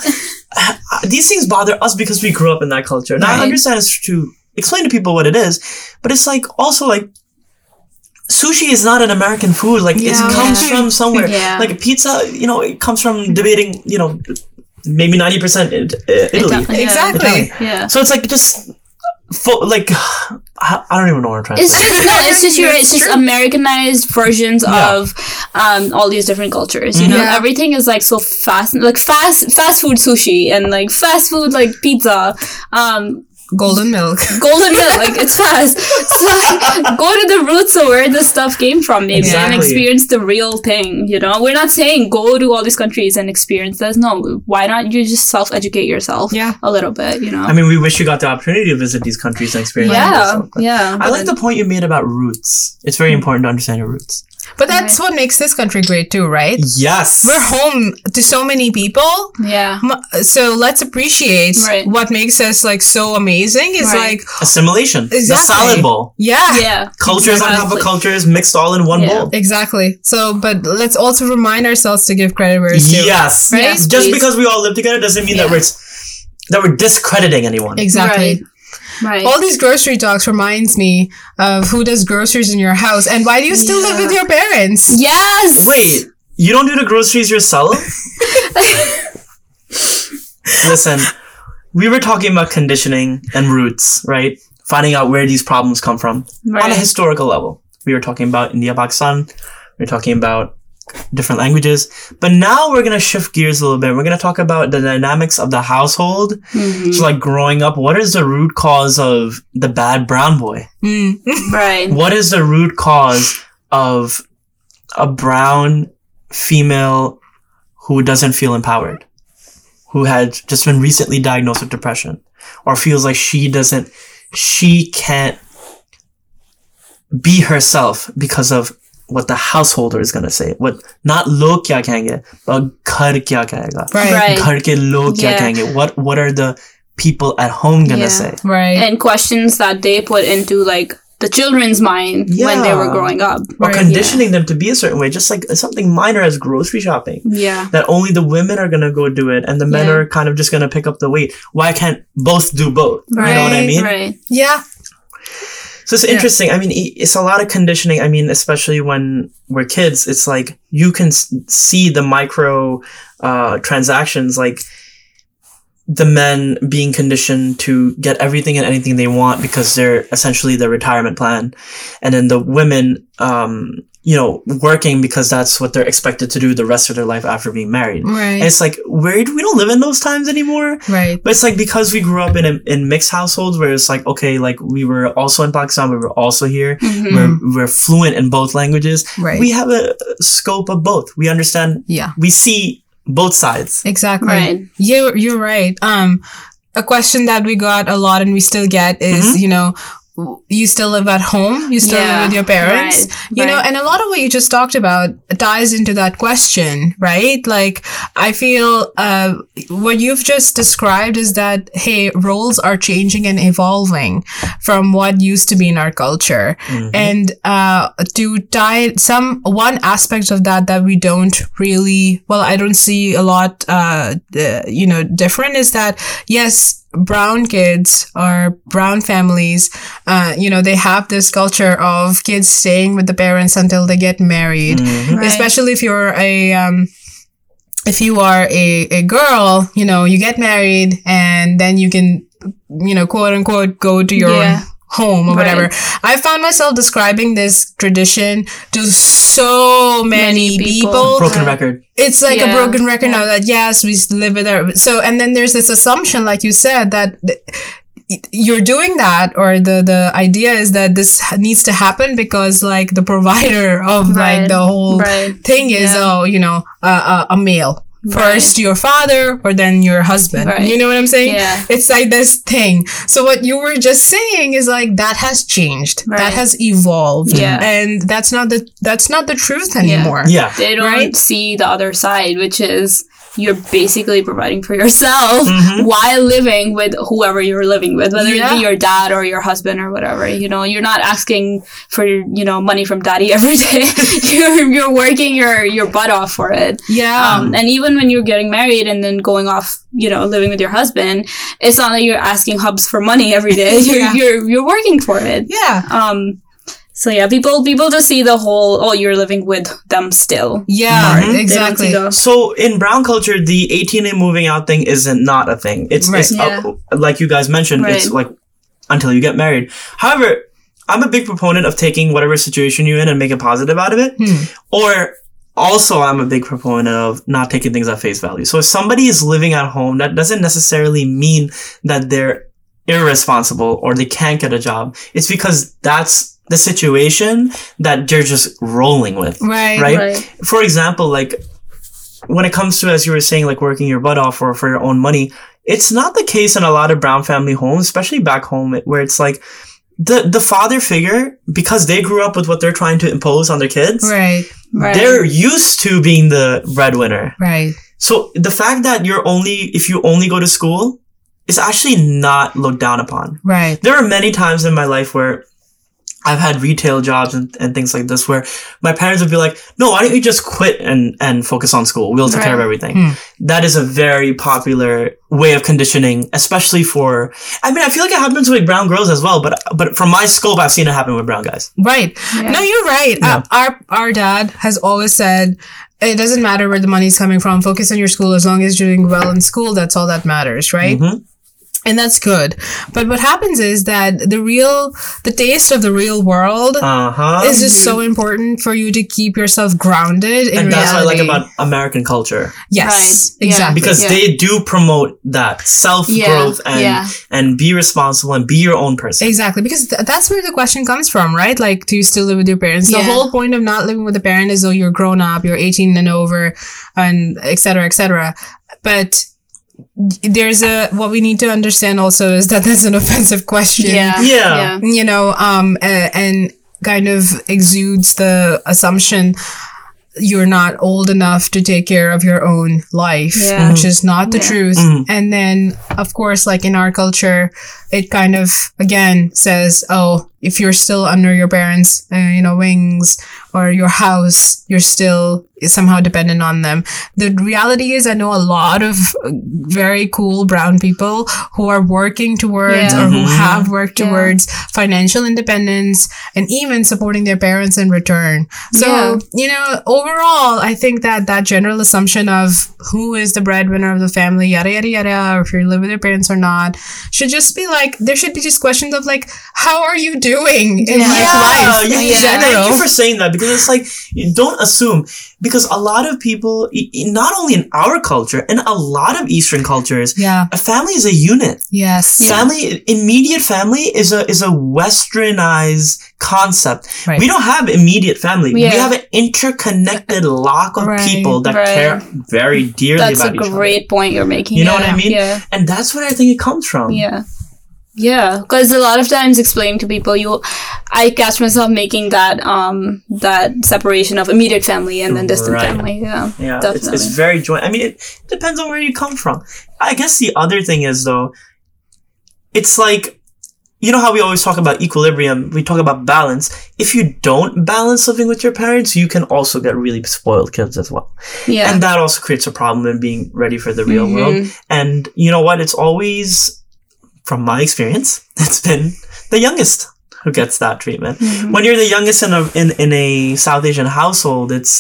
these things bother us because we grew up in that culture now i understand it's to explain to people what it is but it's like also like sushi is not an american food like Yeah. it comes Yeah. from somewhere Yeah. like pizza you know it comes from debating you know maybe 90% in, uh, italy Yeah. Exactly. Yeah. so it's like just, fo- like I I don't even know what I'm trying It's to say. just no, it's just you're. It's just Americanized versions Yeah. of um all these different cultures. You know, Yeah. everything is like so fast, like fast fast food sushi and like fast food like pizza. Um, golden milk. golden milk. Like it says, so like, go to the roots of where this stuff came from, maybe, and experience the real thing. You know, we're not saying go to all these countries and experience this. No, why not you just self educate yourself? Yeah. a little bit. You know. I mean, we wish you got the opportunity to visit these countries and experience. yeah, yourself. Yeah. I like the point you made about roots. It's very mm. important to understand your roots. But that's what makes this country great too, right? Yes. We're home to so many people. Yeah. So let's appreciate Right. what makes us like so amazing is Right. like Assimilation. The Exactly. salad bowl. yeah. Yeah. Cultures on top of Exactly. cultures mixed all in one Yeah. bowl. Exactly. So, but let's also remind ourselves to give credit where it's due. Yes. Right? Yes, Just please. because we all live together doesn't mean that we're that we're discrediting anyone. Exactly. Right. Right. All these grocery talks reminds me of who does groceries in your house and why do you still live with your parents? yes. Wait, you don't do the groceries yourself? Listen, we were talking about conditioning and roots, right? Finding out where these problems come from on a historical level. We were talking about India, Pakistan. We were talking about different languages. But now we're going to shift gears a little bit. We're going to talk about the dynamics of the household. Mhm. So, like growing up, what is the root cause of the bad brown boy? Mm. Right. What is the root cause of a brown female who doesn't feel empowered? Who had just been recently diagnosed with depression or feels like she doesn't, she can't be herself because of what the householder is gonna say. What not log kya kahenge, but ghar kya kahega. Right. Right. Ghar ke log kya Yeah. kahenge. What what are the people at home gonna Yeah. say? Right. And questions that they put into like the children's mind when they were growing up. Or Right, conditioning them to be a certain way, just like something minor as grocery shopping. Yeah. that only the women are gonna go do it and the men Yeah. are kind of just gonna pick up the weight. Why can't both do both? You know what I mean? Right. yeah. So it's interesting. I mean, it's a lot of conditioning. I mean, especially when we're kids, it's like you can see the micro uh, transactions, like the men being conditioned to get everything and anything they want because they're essentially the retirement plan, and then the women, um, you know, working because that's what they're expected to do the rest of their life after being married. And Right. it's like where we don't live in those times anymore. Right. But it's like because we grew up in a, in mixed households where it's like okay, like we were also in Pakistan, we were also here. Mhm. We're we're fluent in both languages. Right. We have a scope of both. We understand. yeah. We see both sides. Exactly. Right. You you're right. Um, a question that we got a lot and we still get is, Mm-hmm. you know, w- you still live at home, you still live with your parents, right, you know, and a lot of what you just talked about ties into that question, right? Like, I feel, uh, what you've just described is that, hey, roles are changing and evolving from what used to be in our culture. Mm-hmm. And, uh, to tie some, one aspect of that that we don't really, well, I don't see a lot, uh, the, you know, different is that, yes, brown kids or brown families, uh, you know, they have this culture of kids staying with the parents until they get married, Mhm. Right. especially if you're a, um, if you are a, a girl, you know, you get married and then you can, you know, quote unquote, go to your Yeah. Home or Right. whatever. I found myself describing this tradition to so many, Many people. people. Broken record. It's like a broken record now that yes, we live with our so and then there's this assumption, like you said, that th- you're doing that or the the idea is that this needs to happen because like the provider of like the whole Right. thing is Yeah. oh you know uh, a male first your father or then your husband Right. you know what i'm saying Yeah. it's like this thing so what you were just saying is like that has changed Right. that has evolved Yeah. and that's not the that's not the truth anymore Yeah. They don't Right? see the other side, which is you're basically providing for yourself Mhm. while living with whoever you're living with, whether Yeah. it be your dad or your husband or whatever. You know, you're not asking for you know money from daddy every day. you're you're working your your butt off for it. yeah Um, and even when you're getting married and then going off, you know, living with your husband, it's not that you're asking hubs for money every day. You're Yeah. you're you're working for it. yeah Um, so yeah, people people just see the whole oh you're living with them still. yeah. They exactly the- So in brown culture, the 18 and moving out thing isn't not a thing. It's, Right. it's uh, like you guys mentioned, it's like until you get married. However, I'm a big proponent of taking whatever situation you're in and make a positive out of it. Hmm. Or also, I'm a big proponent of not taking things at face value. So if somebody is living at home, that doesn't necessarily mean that they're irresponsible or they can't get a job, it's because that's the situation that they're just rolling with. Right. Right? Right. For example, like when it comes to, as you were saying, like working your butt off or for your own money, it's not the case in a lot of brown family homes, especially back home where it's like the, the father figure, because they grew up with what they're trying to impose on their kids, Right. Right. they're used to being the breadwinner. Right. So the fact that you're only, if you only go to school, is actually not looked down upon. Right. There are many times in my life where I've had retail jobs and, and things like this where my parents would be like, no, why don't you just quit and, and focus on school? We'll take care of everything. Hmm. That is a very popular way of conditioning, especially for, I mean, I feel like it happens with brown girls as well, but, but from my scope, I've seen it happen with brown guys. Right. Yeah. No, you're right. Uh, our our dad has always said it doesn't matter where the money's coming from. Focus on your school. As long as you're doing well in school, that's all that matters, right? Mhm. And that's good. But what happens is that the real, the taste of the real world Uh huh. is just so important for you to keep yourself grounded in and that's what I like about American culture yes, Right. Yeah. exactly. because Yeah. they do promote that self growth Yeah, and yeah. and be responsible and be your own person. Exactly, because th- that's where the question comes from, right? Like, do you still live with your parents? The whole point of not living with a parent is though you're grown up, you're 18 and over, and et cetera, et cetera. But there's a, what we need to understand also is that that's an offensive question. Yeah. Yeah. You know, um, and kind of exudes the assumption you're not old enough to take care of your own life, Yeah. which is not the Yeah. truth. Mhm. And then, of course, like in our culture, it kind of again says, oh, if you're still under your parents, uh, you know, wings or your house, you're still somehow dependent on them. The reality is, I know a lot of uh, very cool brown people who are working towards Yeah. or who Mhm. have worked Yeah. towards financial independence and even supporting their parents in return. So, Yeah. you know, overall, I think that that general assumption of who is the breadwinner of the family, yada, yada, yada, or if you live with your parents or not, should just be like, there should be just questions of like, how are you doing in Yeah. like yeah, life yeah, in yeah. Thank you for saying that because it's like don't assume because a lot of people, i- i- not only in our culture, in a lot of Eastern cultures, yeah. a family is a unit. Yes. Family, immediate family is a is a westernized concept. Right. We don't have immediate family. We have an interconnected lock of Right. people that Right. care very dearly That's a about each other. great point you're making. You know what I mean? Yeah. And that's where I think it comes from. Yeah. Yeah, because a lot of times explaining to people, you, I catch myself making that um that separation of immediate family and then distant Right. family. Yeah, Yeah, it's, definitely. it's very joint. I mean, it depends on where you come from. I guess the other thing is though, it's like, you know how we always talk about equilibrium, we talk about balance. If you don't balance living with your parents, you can also get really spoiled kids as well. yeah, And that also creates a problem in being ready for the real Mhm. world. And you know what? It's always, from my experience, it's been the youngest who gets that treatment. Mhm. When you're the youngest in a in, in a South Asian household, it's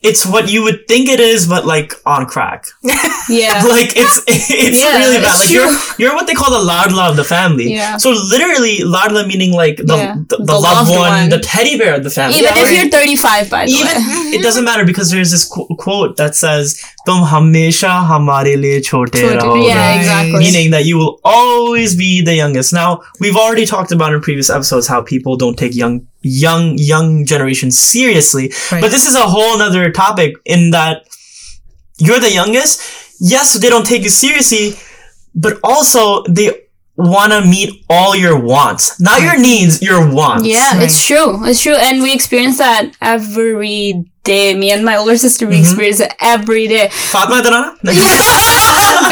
it's what you would think it is, but like on crack. yeah, Like it's it's Yeah, really bad. it's Like you're you're what they call the ladla of the family. Yeah. So literally ladla meaning like the Yeah. the, the, The loved, loved one, one. the teddy bear of the family. even Yeah, if right. you're 35, by the even way. it doesn't matter because there's this qu- quote that says "Tum hamesha hamare liye chote छोटे- yeah, exactly. meaning that you will always be the youngest. Now, we've already talked about in previous episodes how people don't take young, young, young generation seriously. Right. But this is a whole nother topic in that you're the youngest. Yes, they don't take you seriously, but also they want to meet all your wants, not your needs, your wants. Yeah, Right. it's true. It's true. And we experience that every day. Me and my older sister, we Mhm. experience it every day. Fatma?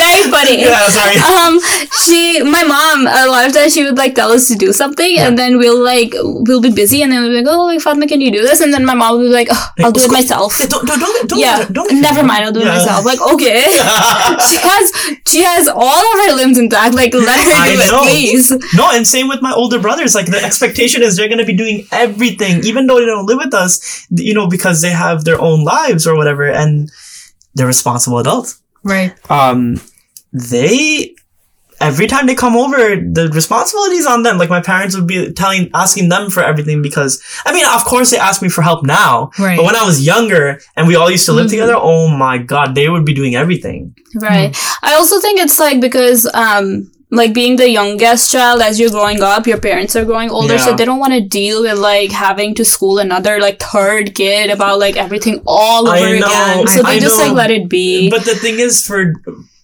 Very funny. yeah, sorry. um she my mom a lot of times she would like tell us to do something and then we'll like we'll be busy and then we'll be like oh like Fatma can you do this and then my mom will be like oh, I'll do it myself Yeah, don't, don't, don't, yeah don't never mind I'll do it Yeah. myself like okay she has she has all of her limbs intact like let her I do it know. please No, and same with my older brothers. Like the expectation is they're gonna be doing everything, even though they don't live with us. You know, because they have their own lives or whatever, and they're responsible adults. Right. Um, they every time they come over, the responsibility is on them. Like my parents would be telling, asking them for everything because I mean, of course, they ask me for help now. Right. But when I was younger and we all used to live Mhm. together, oh my god, they would be doing everything. Right. I also think it's like because um like being the youngest child as you're growing up, your parents are growing older, so they don't want to deal with like having to school another like third kid about like everything all I over know, again. So I they just know. like let it be. But the thing is, for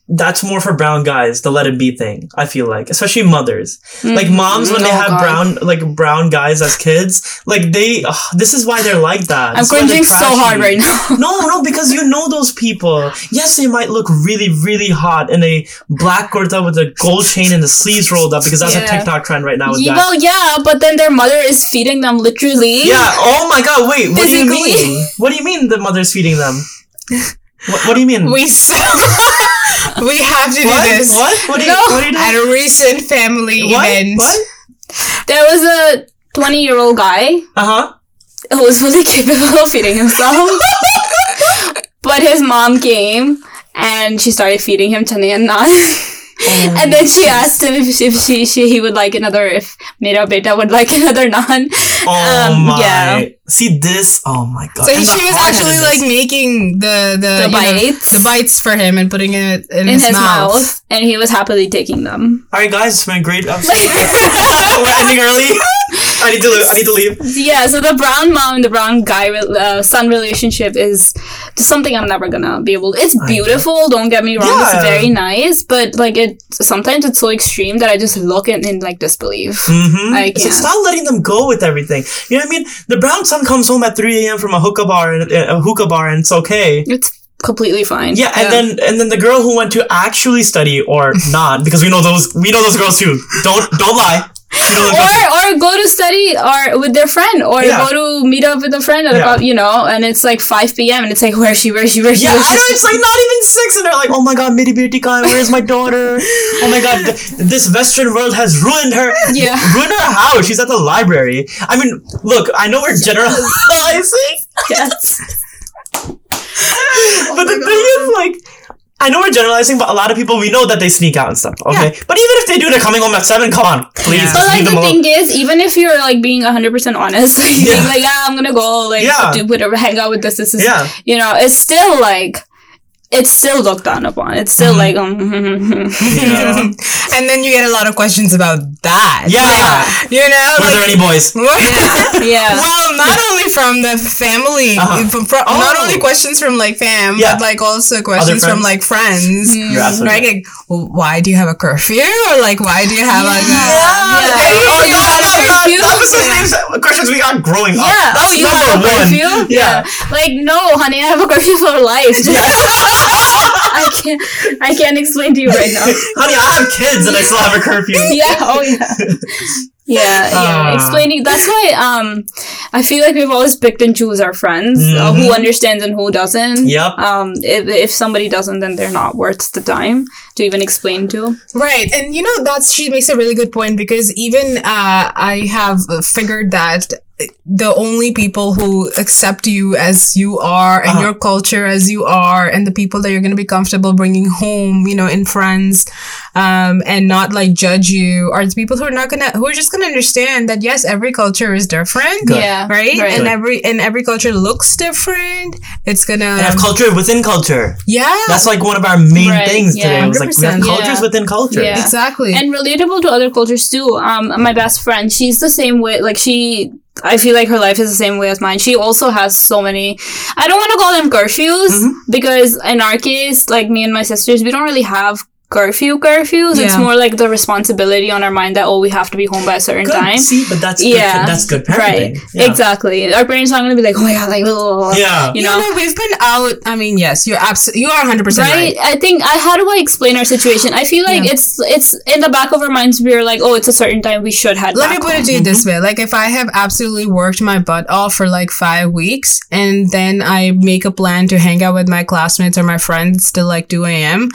that's more for brown guys, the let it be thing. I feel like, especially mothers, mm-hmm. like moms when they Oh, have God. brown like brown guys as kids, like they. ugh, this is why they're like that. I'm This is why they're cringing so hard right now. No, no, because you know those people. Yes, they might look really, really hot in a black kurta with a gold chain and the sleeves rolled up because that's a TikTok trend right now with Yeah, well, yeah, but then their mother is feeding them literally. Yeah. Oh my God. Wait. What do you mean? What do you mean the mother's feeding them? What, what do you mean? We so we have to do this What? What do you? No. What do you at a recent family What? event. What? There was a 20 year old guy Uh huh. who was fully capable of feeding himself. but his mom came and she started feeding him chane and naan. and then she asked him if, she, if she, she he would like another if Mera Beta would like another naan. Oh Um, my. yeah. See this? Oh my god. So And she was actually like making the the, The you know, bites. the bites for him and putting it in, In his, his mouth. mouth. and he was happily taking them. All right, guys, it's been a great episode. We're ending early. I need to. Leave. I need to leave. Yeah, so the brown mom and the brown guy uh, son relationship is something I'm never gonna be able. to... It's beautiful. Don't get me wrong. Yeah. It's very nice, but like it sometimes it's so extreme that I just look in, in like disbelief. Mm-hmm. I So can't. stop letting them go with everything. You know what I mean? The brown son comes home at 3 a.m. from a hookah bar and uh, a hookah bar, and it's okay. It's completely fine. Yeah, and then and then the girl who went to actually study or not, because we know those we know those girls too. Don't don't lie. You know those or or go to study or with their friend or Yeah. go to meet up with a friend at Yeah. about you know and it's like 5 p.m and it's like where is she where is she where is she, Yeah, where is I she? know it's like not even six, and they're like, "Oh my god, Miri Beauty Kai, where's my daughter? Oh my god, th- this Western world has ruined her. Yeah. ruined her house. She's at the library. I mean, look, I know we're generalizing, yes. but the thing is, like, I know we're generalizing, but a lot of people we know that they sneak out and stuff. Okay, but even if they do, they're coming home at seven. Come on, please, Yeah. But like the alone. thing is, even if you're like being hundred percent honest, like Yeah. being like, yeah, I'm gonna go, like, Yeah. do whatever, hang out with this, this, this, Yeah. you know, it's still like, it's still looked down upon. It's still like, um, Yeah. and then you get a lot of questions about that. Yeah. You know, Were there any boys? yeah. well, not only from the family, Uh-huh. from, from- Oh. not only questions from like fam, Yeah. but like also questions from friends? like friends. You're absolutely Right? Like, well, why do you have a curfew? Or like, why do you have like a Yeah. Oh, You no, have a no, no, curfew? That was the same questions we got growing up. Yeah. That Oh, you number have a one. curfew? Yeah. Like, no, honey, I have a curfew for life. I can't. I can't explain to you right now. Honey, I have kids and I still have a curfew. yeah. Oh yeah. Yeah, yeah. Ah. Explaining. That's why. Um, I feel like we've always picked and choose our friends, uh, who understands and who doesn't. Mm-hmm. Yep. Um, if if somebody doesn't, then they're not worth the time to even explain to. Right. And you know, that's, she makes a really good point because even, uh, I have figured that the only people who accept you as you are and Uh-huh. your culture as you are and the people that you're going to be comfortable bringing home, you know, in friends, um, and not like judge you are the people who are not going to, who are just going to understand that yes, every culture is different. Good. Yeah. Right? Right. And every, and every culture looks different. It's gonna, And have culture within culture. yeah. That's like one of our main Right, things yeah. today. It was like we have cultures Yeah. within culture. Yeah. exactly. and relatable to other cultures too. Um, my best friend, she's the same way. Like she, I feel like her life is the same way as mine. She also has so many. I don't want to call them curfews Mm-hmm. because in our case, like me and my sisters, we don't really have curfew curfews. It's more like the responsibility on our mind that oh, we have to be home by a certain Good. time. See, but that's good, Yeah. that's good Right. parenting. Yeah. Exactly. Our parents aren't gonna be like, oh my god, like, oh, Yeah. you you know. know, we've been out. I mean, yes, you're absolutely, you are 100% right. Right. I think I how do I explain our situation? I feel like Yeah. it's it's in the back of our minds. We're like, oh, it's a certain time we should have Let me back put it to you this mm-hmm. way. Like, if I have absolutely worked my butt off for like five weeks and then I make a plan to hang out with my classmates or my friends till like 2 a.m.,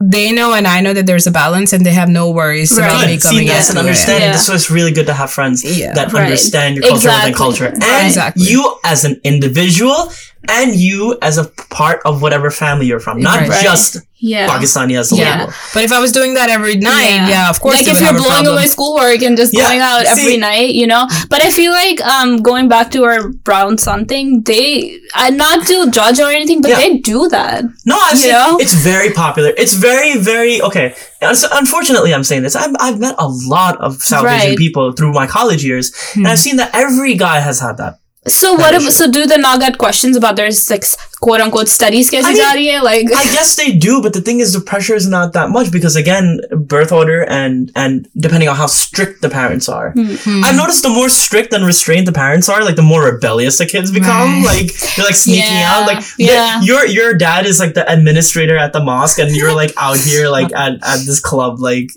they know and I know that there's a balance and they have no worries about Right. me Good. See, coming yes, at and understanding. Yeah. This was really good to have friends Yeah. that Right. understand your culture Exactly. within culture. Right. And Exactly. you as an individual and you as a part of whatever family you're from, not Right. just Yeah. Pakistani as a Yeah. label. But if I was doing that every night, Yeah. yeah, of course. like if you're blowing problem. away schoolwork and just Yeah, going out every night, you know. But I feel like um going back to our brown son thing, they uh, not to judge or anything, but Yeah. they do that. No, I've You seen know? it's very popular. It's very, very okay. So- Unfortunately, I'm saying this. I've, I've met a lot of South Asian Right. Hmm. people through my college years, and I've seen that every guy has had that. So what? If, so do the nagat questions about their sex quote unquote studies? I, mean, like I guess they do, but the thing is, the pressure is not that much because again, birth order and and depending on how strict the parents are, mm-hmm. I've noticed the more strict and restrained the parents are, like the more rebellious the kids become. Right. Like they're like sneaking yeah. out. Like yeah. your your dad is like the administrator at the mosque, and you're like out here like at at this club like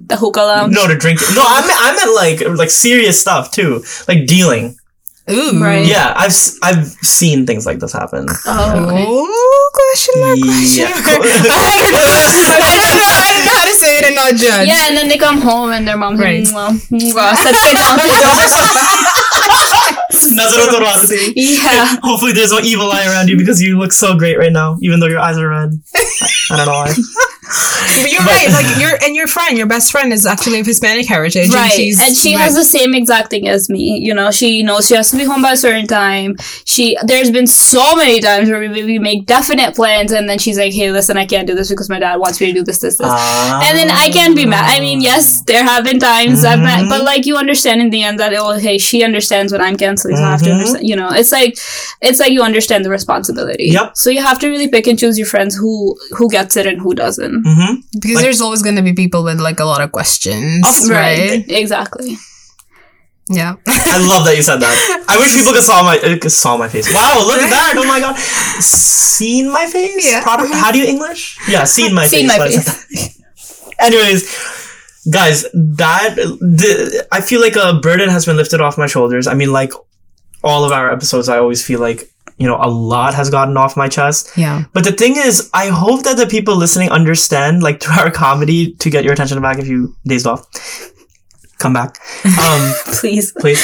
the hookah lounge. No, to drink. No, I meant, I meant like like serious stuff too, like dealing. Ooh. Right. Yeah, I've s- I've seen things like this happen. Oh, okay. Oh, question mark, question Yeah. mark. I don't know. I don't know. I don't know how to say it and not judge. Yeah, and then they come home and their mom's Right. like, well, mwah, sadke down. Nazar Dorasi. yeah. Hopefully, there's no evil eye around you because you look so great right now, even though your eyes are red. I don't know why. But you're right. Like your and your friend, your best friend is actually of Hispanic heritage. Right, And, she's, and she right. has the same exact thing as me. You know, she knows she has to be home by a certain time. She, there's been so many times where we, we make definite plans, and then she's like, "Hey, listen, I can't do this because my dad wants me to do this, this, this." Ah. and then I can't be mad. I mean, yes, there have been times I've met, but like you understand in the end that oh, hey, she understands when I'm canceling, so I have to Mhm. understand. You know, it's like it's like you understand the responsibility. Yep. So you have to really pick and choose your friends who who gets it and who doesn't. Mm-hmm. because like- there's always going to be people with like a lot of questions, Of- right? Exactly. Yeah. I love that you said that. I wish people could saw my uh, could saw my face. Wow, look at that! Oh my god, seen my face. Yeah. Proper, how do you English? Yeah, seen my Seen face. my but I said that. Anyways, guys, that the, I feel like a burden has been lifted off my shoulders. I mean, like all of our episodes, I always feel like you know a lot has gotten off my chest. yeah. But the thing is, I hope that the people listening understand, like through our comedy, to get your attention back if you dazed off. Come back. Um, Please. please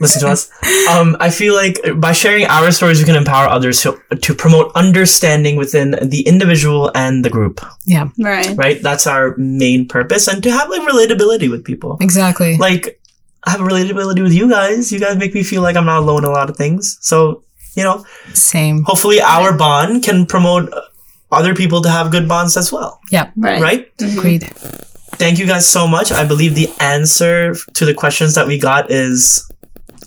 listen to us. Um, I feel like by sharing our stories, we can empower others to, to promote understanding within the individual and the group, Yeah. Right. right? That's our main purpose and to have like relatability with people. Exactly. Like, I have a relatability with you guys. You guys make me feel like I'm not alone in a lot of things. So, you know, Same. hopefully our bond can promote other people to have good bonds as well, Yeah. Right. right? Agreed. Thank you guys so much. I believe the answer to the questions that we got is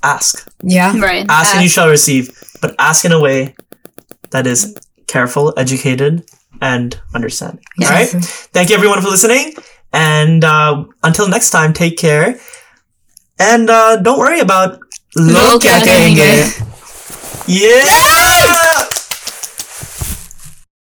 ask. Yeah. Right. Ask and you shall receive, but ask in a way that is careful, educated, and understanding. Yes. All right. Thank you everyone for listening. And uh, until next time, take care. And uh, don't worry about Lo lo kya kya kahenge. kahenge. Yeah.